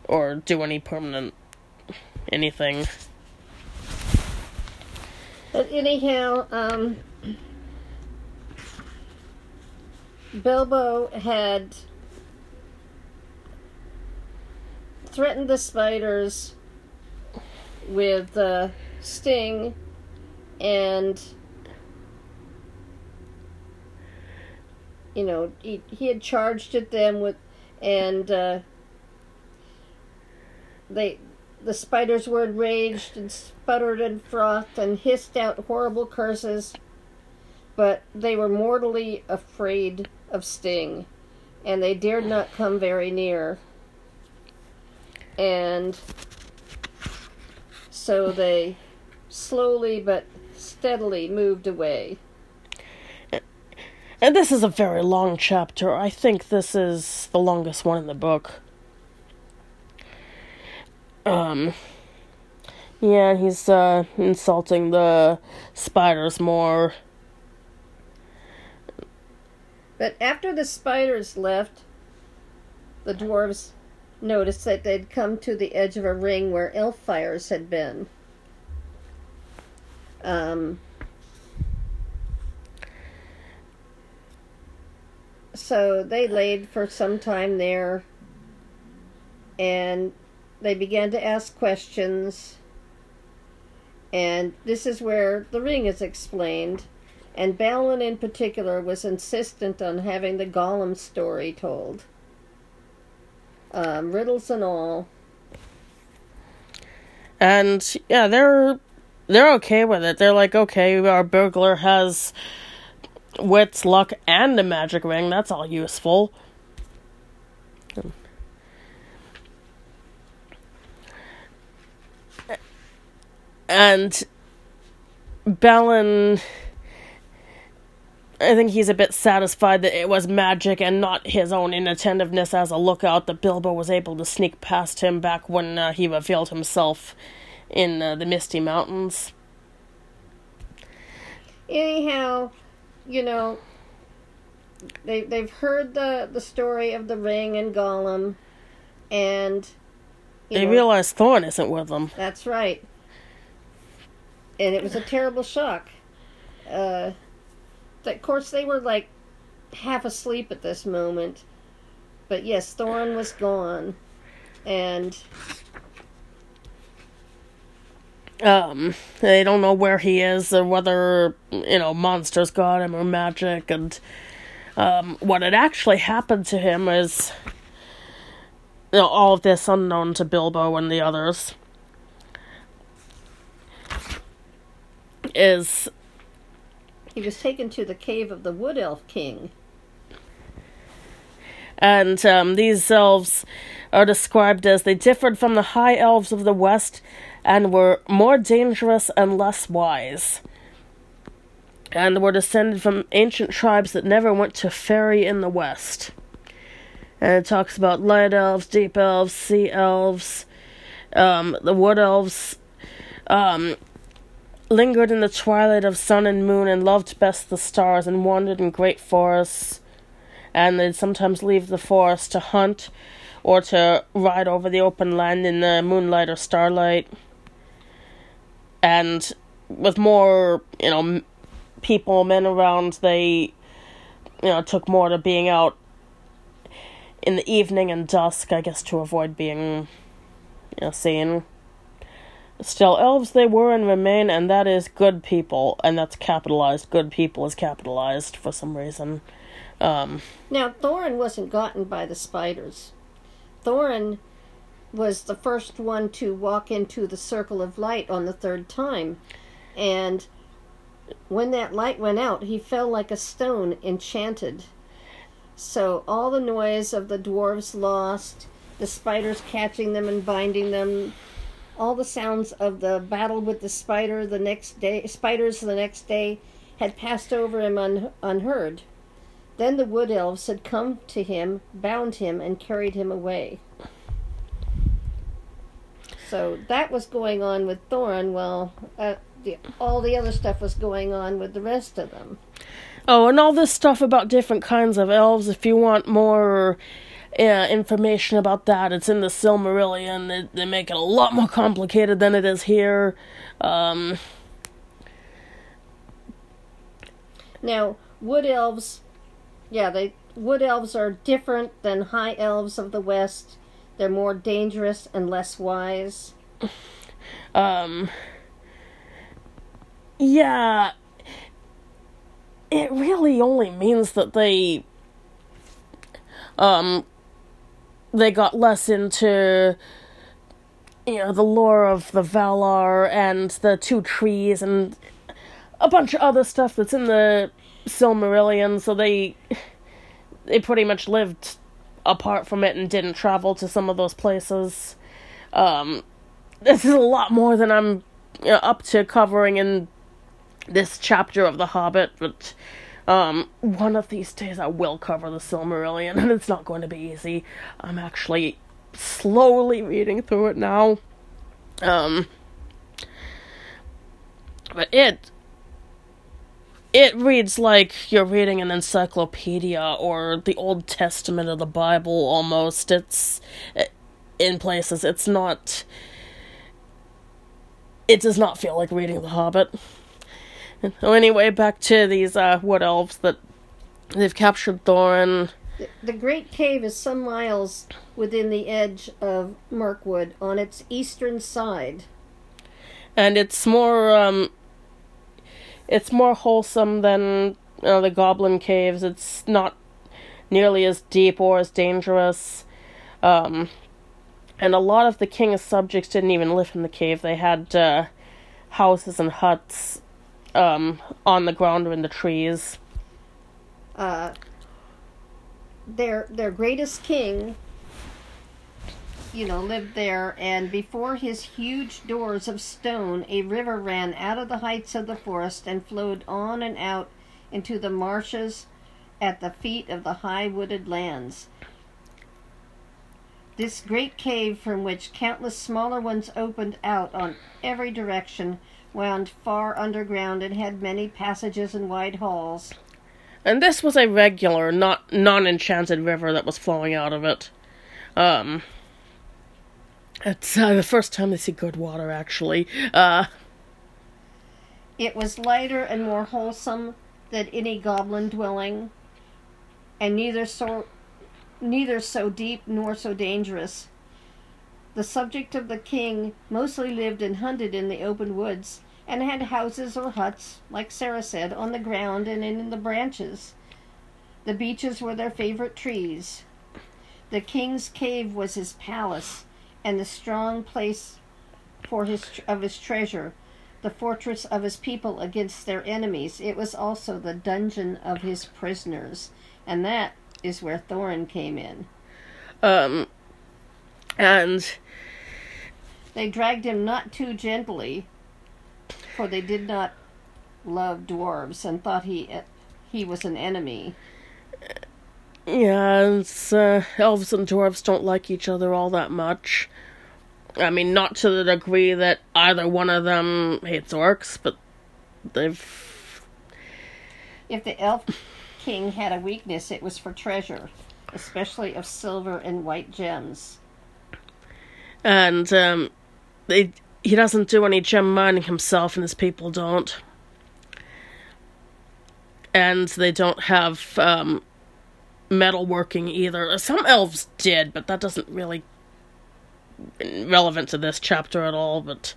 or do any permanent anything. But anyhow, um, Bilbo had threatened the spiders with uh, sting and. You know, he, he had charged at them with, and uh, they, the spiders were enraged and sputtered and frothed and hissed out horrible curses, but they were mortally afraid of Sting, and they dared not come very near. And so they slowly but steadily moved away. And this is a very long chapter. I think this is the longest one in the book. Um, yeah, he's uh, insulting the spiders more. But after the spiders left, the dwarves noticed that they'd come to the edge of a ring where elf fires had been. Um, so they laid for some time there and they began to ask questions. And this is where the ring is explained. And Balin, in particular, was insistent on having the Gollum story told. Um, riddles and all. And yeah, they're they're okay with it. They're like, okay, our burglar has wits, luck, and a magic ring. That's all useful. And Balin, I think he's a bit satisfied that it was magic and not his own inattentiveness as a lookout that Bilbo was able to sneak past him back when uh, he revealed himself in uh, the Misty Mountains. Anyhow, you know, they they've heard the the story of the ring and Gollum, and they know, realize Thorin isn't with them. That's right, and it was a terrible shock. Uh, of course, they were like half asleep at this moment, but yes, Thorin was gone, and um, they don't know where he is or whether you know monsters got him or magic, and um, what had actually happened to him is you know all of this unknown to Bilbo and the others. Is he was taken to the cave of the Wood Elf King. And um, these elves are described as they differed from the high elves of the West and were more dangerous and less wise. And were descended from ancient tribes that never went to Faerie in the West. And it talks about light elves, deep elves, sea elves, um, the wood elves, um, lingered in the twilight of sun and moon and loved best the stars and wandered in great forests. And they'd sometimes leave the forest to hunt or to ride over the open land in the moonlight or starlight and with more you know people men around they you know took more to being out in the evening and dusk i guess to avoid being you know seen. Still elves they were and remain and that is good people. And that's capitalized. Good people is capitalized for some reason. Um now thorin wasn't gotten by the spiders. Thorin was the first one to walk into the circle of light on the third time. And when that light went out, he fell like a stone, enchanted. So all the noise of the dwarves lost, the spiders catching them and binding them, all the sounds of the battle with the spider the next day, spiders the next day, had passed over him un, unheard. Then the wood elves had come to him, bound him, and carried him away. So that was going on with Thorin. Well, uh, the, all the other stuff was going on with the rest of them. Oh, and all this stuff about different kinds of elves. If you want more uh, information about that, it's in the Silmarillion. They, they make it a lot more complicated than it is here. Um, now, wood elves, yeah, they wood elves are different than high elves of the West they're more dangerous and less wise. Um. Yeah. It really only means that they um, they got less into you know the lore of the Valar and the two trees and a bunch of other stuff that's in the Silmarillion. So they they pretty much lived apart from it and didn't travel to some of those places. Um, this is a lot more than I'm up to covering in this chapter of The Hobbit, but um, one of these days I will cover the Silmarillion, and it's not going to be easy. I'm actually slowly reading through it now. Um, but it it reads like you're reading an encyclopedia or the Old Testament of the Bible almost. It's in places it's not it does not feel like reading The Hobbit. So anyway, back to these uh, wood elves that they've captured Thorin. The, the Great Cave is some miles within the edge of Mirkwood on its eastern side. And it's more um it's more wholesome than the goblin caves. It's not nearly as deep or as dangerous. Um and a lot of the king's subjects didn't even live in the cave. They had uh, houses and huts um, on the ground or in the trees. Uh, their their greatest king, you know, lived there, and before his huge doors of stone, a river ran out of the heights of the forest and flowed on and out into the marshes at the feet of the high wooded lands. This great cave, from which countless smaller ones opened out on every direction, wound far underground and had many passages and wide halls. And this was a regular, not non-enchanted river that was flowing out of it. Um, it's uh, the first time they see good water, actually. Uh, it was lighter and more wholesome than any goblin dwelling, and neither so neither so deep nor so dangerous. The subject of the king mostly lived and hunted in the open woods, and had houses or huts, like Sarah said, on the ground and in the branches. The beeches were their favorite trees. The king's cave was his palace, and the strong place for his of his treasure, the fortress of his people against their enemies. It was also the dungeon of his prisoners, and that is where Thorin came in. Um, and they dragged him not too gently, for they did not love dwarves and thought he he was an enemy. Yeah, uh, elves and dwarves don't like each other all that much. I mean, not to the degree that either one of them hates orcs, but they've. If the elf king had a weakness, it was for treasure, especially of silver and white gems. And um, they, he doesn't do any gem mining himself, and his people don't. And they don't have um, metalworking either. Some elves did, but that doesn't really relevant to this chapter at all. But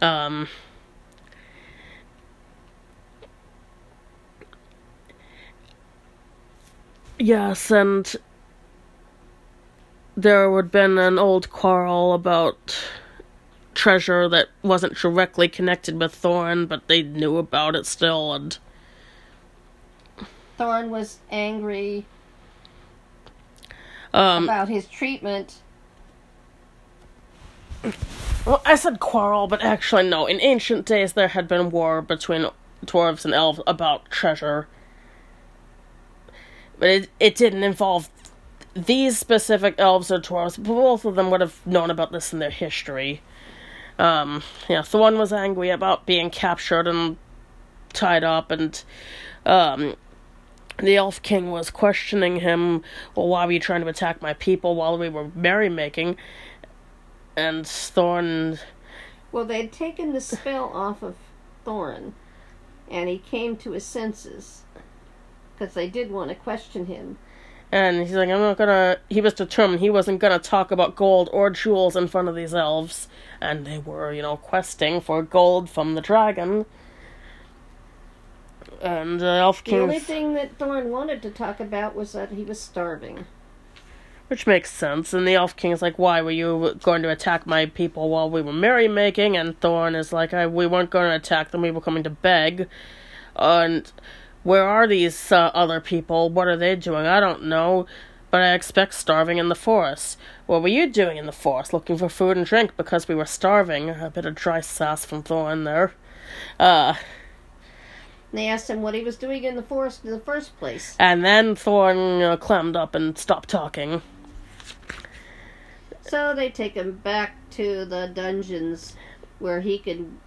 um, Yes, and there would been an old quarrel about treasure that wasn't directly connected with Thorin, but they knew about it still, and Thorin was angry um, about his treatment. Well, I said quarrel, but actually, no. In ancient days, there had been war between dwarves and elves about treasure but it it didn't involve these specific elves or dwarves. Both of them would have known about this in their history. Um, yeah, Thorin was angry about being captured and tied up, and um, the Elf King was questioning him. Well, why were you trying to attack my people while we were merrymaking? And Thorin. Well, they'd taken the spell off of Thorin, and he came to his senses because they did want to question him. And he's like, I'm not gonna. He was determined he wasn't gonna talk about gold or jewels in front of these elves. And they were, you know, questing for gold from the dragon. And uh, Elf King. The only thing that Thorin wanted to talk about was that he was starving. which makes sense. And the Elf King is like, "Why were you going to attack my people while we were merrymaking?" And Thorin is like, I, "We weren't going to attack them. We were coming to beg." And where are these uh, other people? What are they doing? I don't know, but I expect starving in the forest. What were you doing in the forest? Looking for food and drink because we were starving. A bit of dry sass from Thorin there. Uh, They asked him what he was doing in the forest in the first place. and then Thorin uh, clammed up and stopped talking. So they take him back to the dungeons where he can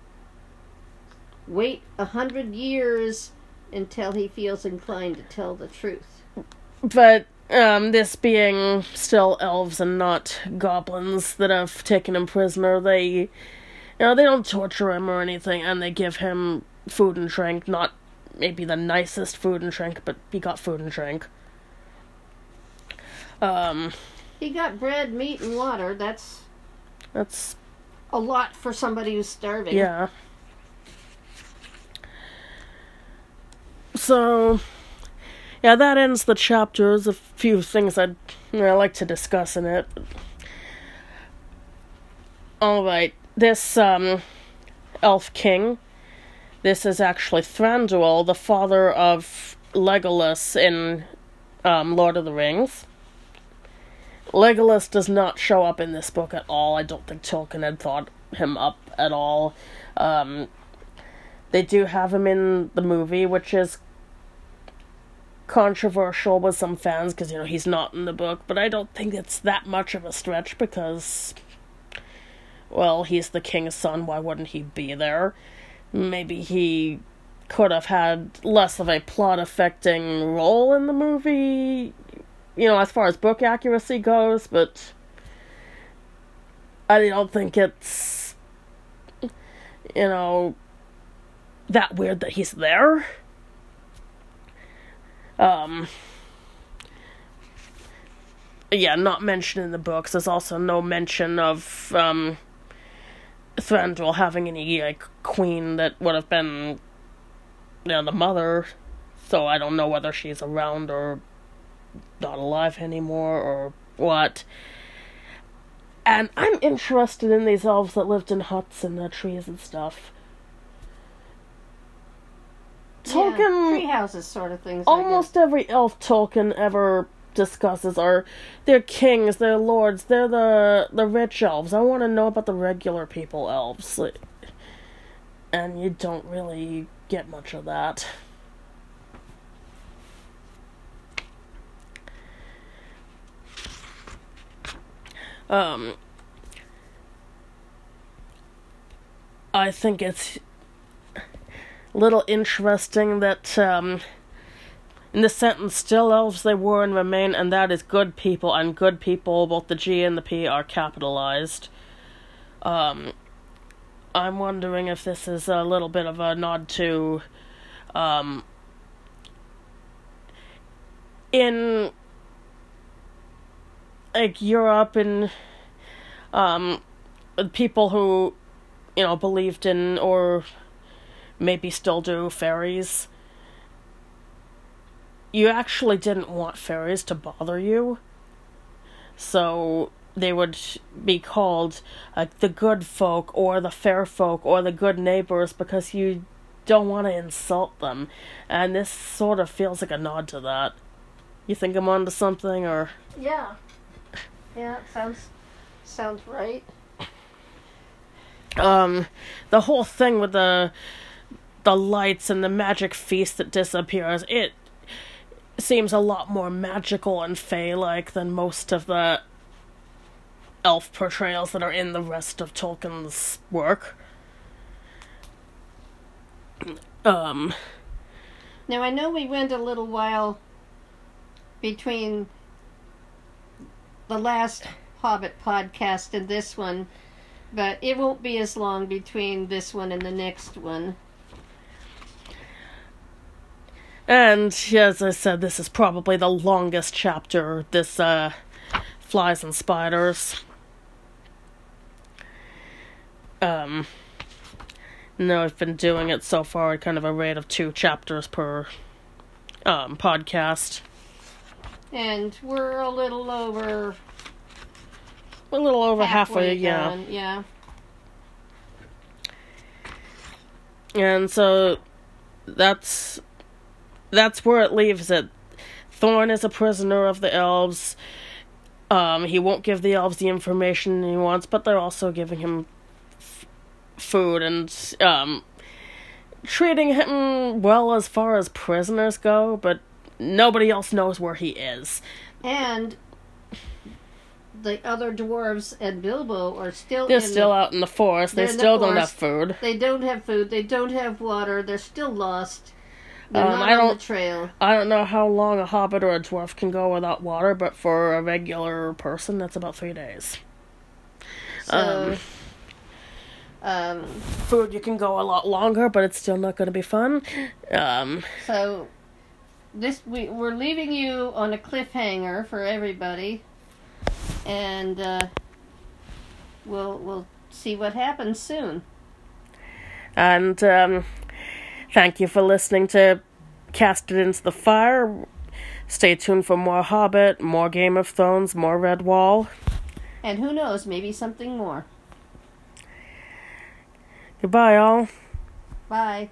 wait a hundred years until he feels inclined to tell the truth. But um, this being still elves and not goblins that have taken him prisoner, they, you know, they don't torture him or anything, and they give him food and drink. Not maybe the nicest food and drink, but he got food and drink. Um, He got bread, meat, and water. That's that's a lot for somebody who's starving. yeah. So, yeah, that ends the chapter. There's a few things I'd you know, like to discuss in it. All right, this um, elf king. This is actually Thranduil, the father of Legolas in um, Lord of the Rings. Legolas does not show up in this book at all. I don't think Tolkien had thought him up at all. Um, they do have him in the movie, which is controversial with some fans because you know he's not in the book, but I don't think it's that much of a stretch because, well, he's the king's son. Why wouldn't he be there? Maybe he could have had less of a plot affecting role in the movie, you know, as far as book accuracy goes, but I don't think it's, you know, that weird that he's there. Um, yeah, not mentioned in the books. There's also no mention of um, Thranduil having any like queen that would have been, you know, the mother. So I don't know whether she's around or not alive anymore or what. And I'm interested in these elves that lived in huts and the trees and stuff. Tolkien yeah, tree houses sort of things. almost every elf Tolkien ever discusses are they're kings, they're lords, they're the the rich elves. I want to know about the regular people elves, and you don't really get much of that. Um, I think it's a little interesting that um, in the sentence, still elves they were and remain, and that is good people, and good people, both the G and the P are capitalized. Um, I'm wondering if this is a little bit of a nod to, um, in, like, Europe and, um, people who, you know, believed in, or maybe still do, fairies you actually didn't want fairies to bother you. So they would be called like the good folk or the fair folk or the good neighbors because you don't want to insult them. And this sort of feels like a nod to that. You think I'm onto something or Yeah. Yeah, sounds sounds right. um the whole thing with the the lights and the magic feast that disappears, it seems a lot more magical and fey like than most of the elf portrayals that are in the rest of Tolkien's work. Um, Now I know we went a little while between the last Hobbit podcast and this one, but it won't be as long between this one and the next one. And as I said, this is probably the longest chapter. This uh, flies and spiders. Um, no, I've been doing it so far at kind of a rate of two chapters per um podcast. And we're a little over A little over halfway, halfway yeah. done, Yeah. And so that's that's where it leaves it. Thorin is a prisoner of the elves. Um, he won't give the elves the information he wants, but they're also giving him f- food and um, treating him well as far as prisoners go. But nobody else knows where he is. And the other dwarves and Bilbo are still They're still the, out in the forest. They they're the still don't have food. They don't have food. They don't have water. They're still lost. They're Um, I don't- the trail. I don't know how long a hobbit or a dwarf can go without water, but for a regular person, that's about three days. So, um, food you can go a lot longer but it's still not going to be fun um so this we we're leaving you on a cliffhanger for everybody, and uh, we'll we'll see what happens soon. and um thank you for listening to cast it into the fire stay tuned for more hobbit more game of thrones more Redwall And who knows, maybe something more. goodbye all Bye.